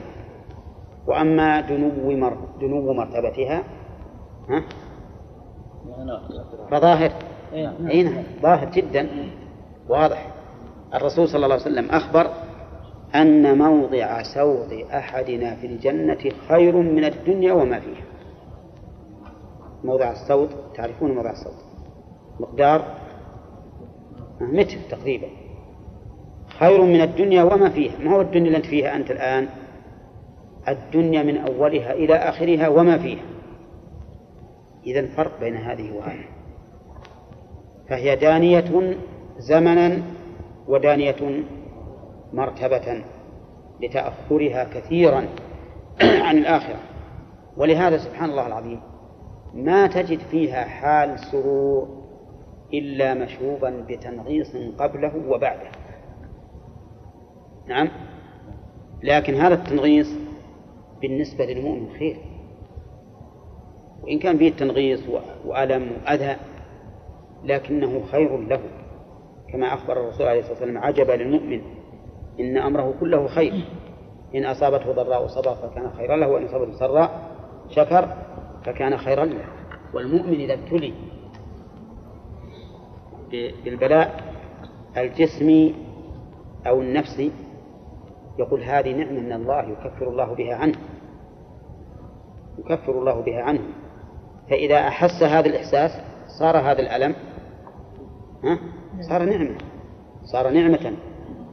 وأما دنو مر... دنو مرتبتها ها؟ فظاهر. أي نعم ظاهر جدا واضح. الرسول صلى الله عليه وسلم أخبر أن موضع سوط أحدنا في الجنة خير من الدنيا وما فيها. موضع السوط تعرفون موضع السوط مقدار؟ متر تقريبا. خير من الدنيا وما فيها. ما هو الدنيا اللي أنت فيها أنت الآن؟ الدنيا من أولها إلى آخرها وما فيها. إذا فرق بين هذه وهذه. فهي دانية زمنا ودانية مرتبة لتأخرها كثيرا عن الآخرة. ولهذا سبحان الله العظيم ما تجد فيها حال سرور إلا مشوبا بتنغيص قبله وبعده. نعم؟ لكن هذا التنغيص بالنسبة للمؤمن خير. وإن كان فيه تنغيص وألم وأذى لكنه خير له. كما أخبر الرسول عليه الصلاة والسلام عجبا للمؤمن إن أمره كله خير. إن أصابته ضراء صبر فكان خيرا له وإن أصابته سراء شكر فكان خيرا له. والمؤمن إذا ابتلي بالبلاء الجسمي أو النفسي يقول هذه نعمة من الله يكفر الله بها عنه. يكفر الله بها عنه. فإذا أحس هذا الإحساس صار هذا الألم ها؟ صار نعمة. صار نعمة.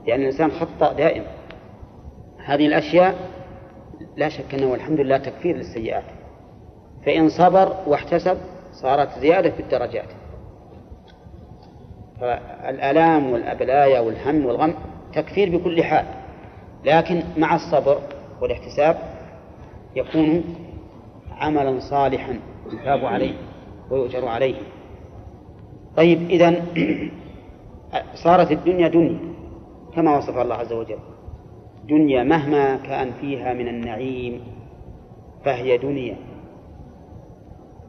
لأن الإنسان خطأ دائم. هذه الأشياء لا شك أنه الحمد لله تكفير للسيئات. فإن صبر واحتسب صارت زيادة في الدرجات. فالآلام والأبلايا والهم والغم تكفير بكل حال. لكن مع الصبر والاحتساب يكون عملا صالحا يثاب عليه ويؤجر عليه. طيب إذا صارت الدنيا دنيا. كما وصف الله عز وجل. دنيا مهما كان فيها من النعيم فهي دنيا.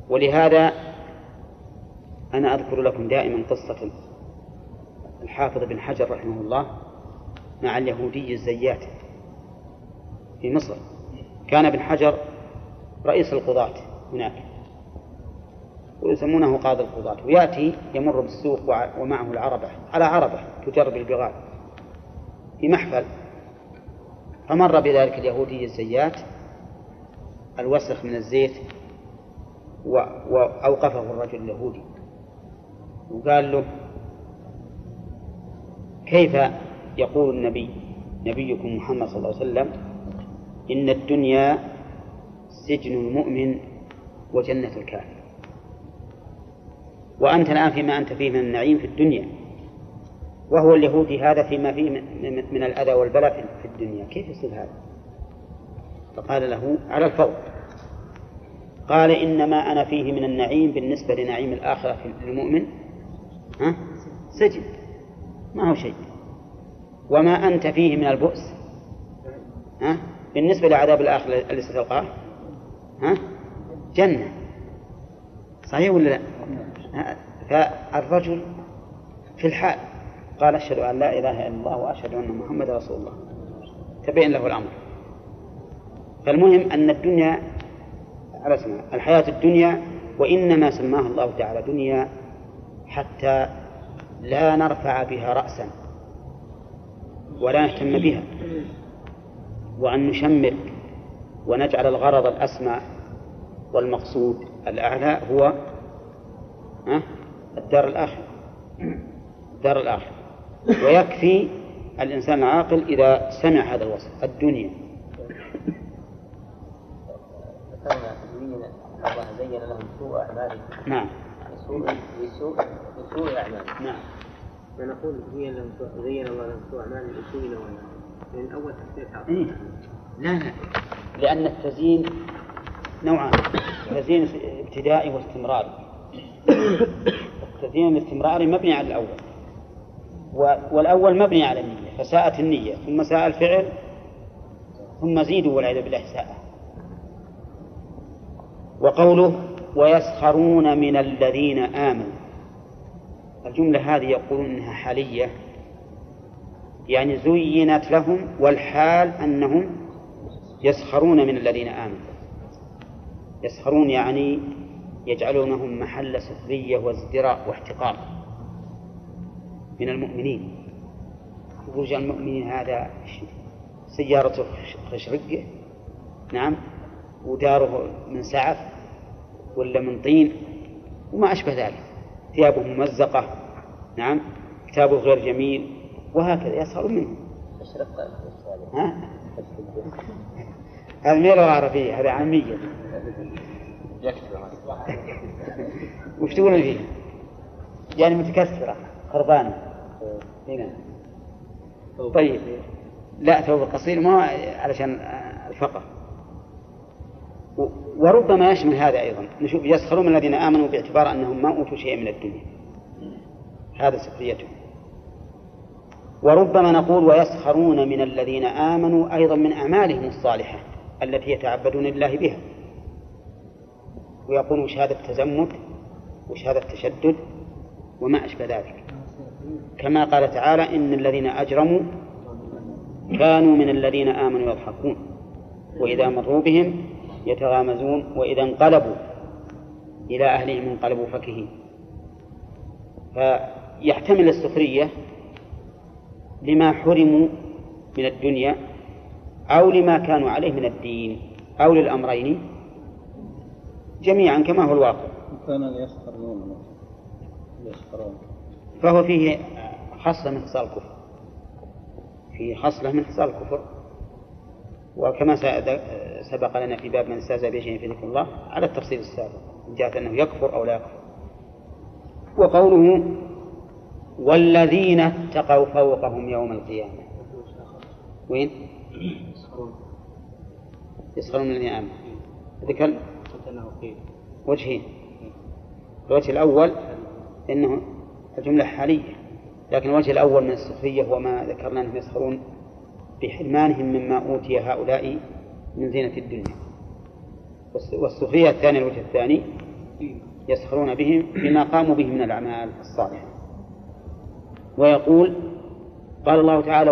ولهذا أنا أذكر لكم دائما قصة الحافظ بن حجر رحمه الله مع اليهودي الزيات في مصر. كان ابن حجر رئيس القضاة هناك ويسمونه قاضي القضاة ويأتي يمر بالسوق ومعه العربة على عربة تجرب البغال في محفل. فمر بذلك اليهودي الزيات الوسخ من الزيت وأوقفه الرجل اليهودي. وقال له كيف يقول النبي نبيكم محمد صلى الله عليه وسلم إن الدنيا سجن المؤمن وجنة الكافر؟ وأنت الآن فيما أنت فيه من النعيم في الدنيا. وهو اليهودي هذا فيما فيه من الأذى والبلاء في الدنيا. كيف يصير هذا؟ فقال له على الفور. قال إنما أنا فيه من النعيم بالنسبة لنعيم الآخرة للمؤمن ها؟ سجن. ما هو شيء. وما أنت فيه من البؤس. ها؟ بالنسبة لعذاب الآخرة الذي ستلقاه ها؟ جنة. صحيح ولا لا؟ فالرجل في الحال. قال أشهد أن لا إله إلا الله وأشهد أن محمد رسول الله. تبين له الأمر. فالمهم أن الدنيا على اسمها الحياة الدنيا وإنما سماها الله تعالى دنيا حتى لا نرفع بها رأسا ولا نهتم بها. وأن نشمر ونجعل الغرض الأسمى والمقصود الأعلى هو الدار الآخرة. الدار الآخرة. ويكفي الإنسان العاقل إذا سمع هذا الوصف الدنيا. الله زين لهم سوء أعمالهم نعم. سوء لسوء لسوء أعمالهم نعم فنقول زين لهم زين الله لهم سوء أعمالهم لسوء نواياهم من أول تفسير إيه؟ لا لا. لأن التزيين نوعان. تزيين ابتدائي واستمراري التزيين الاستمراري مبني على الأول. والأول مبني على النية فساءت النية ثم ساء الفعل ثم زيدوا والعياذ بالله ساء. وقوله ويسخرون من الذين آمنوا. الجملة هذه يقولون إنها حالية. يعني زينت لهم والحال أنهم يسخرون من الذين آمنوا. يسخرون يعني يجعلونهم محل سخرية وازدراء واحتقار. من المؤمنين. خروج المؤمنين هذا سيارته خشرقة نعم وداره من سعف ولا من طين وما أشبه ذلك. ثيابه ممزقة نعم كتابه غير جميل وهكذا يسخرون منه. ها؟ هذا ما عربية هذا عامية. وش تقولون فيه؟ يعني متكسرة. خربانة هنا طيب. لا ثوب القصير ما علشان الفقر و- وربما يشمل هذا أيضا. نشوف يسخرون من الذين آمنوا باعتبار أنهم ما أوتوا شيئا من الدنيا. هذا سخريتهم. وربما نقول ويسخرون من الذين آمنوا أيضا من أعمالهم الصالحة التي يتعبدون الله بها. ويقولون شهادة تزمت وشهادة تشدد وما أشبه ذلك. كما قال تعالى إن الذين أجرموا كانوا من الذين آمنوا يضحكون وإذا مروا بهم يتغامزون وإذا انقلبوا إلى أهلهم انقلبوا فكهين. فيحتمل السخرية لما حرموا من الدنيا أو لما كانوا عليه من الدين أو للأمرين جميعا كما هو الواقع. كان يسخرون يسخرون فهو فيه خصلة من خصال الكفر. فيه خصلة من خصال الكفر. وكما سبق لنا في باب من استهزأ بشيء في ذكر الله على التفصيل السابق من جهة أنه يكفر أو لا يكفر. وقوله والذين اتقوا فوقهم يوم القيامة. وين؟ يسخرون من الذين آمنوا ذكر وجهين. الوجه الأول أنه الجملة حالية لكن الوجه الأول من السخرية هو ما ذكرنا أنهم يسخرون بحرمانهم مما أوتي هؤلاء من زينة الدنيا. والس- والسخرية الثانية الوجه الثاني يسخرون بهم بما قاموا به من الأعمال الصالحة. ويقول قال الله تعالى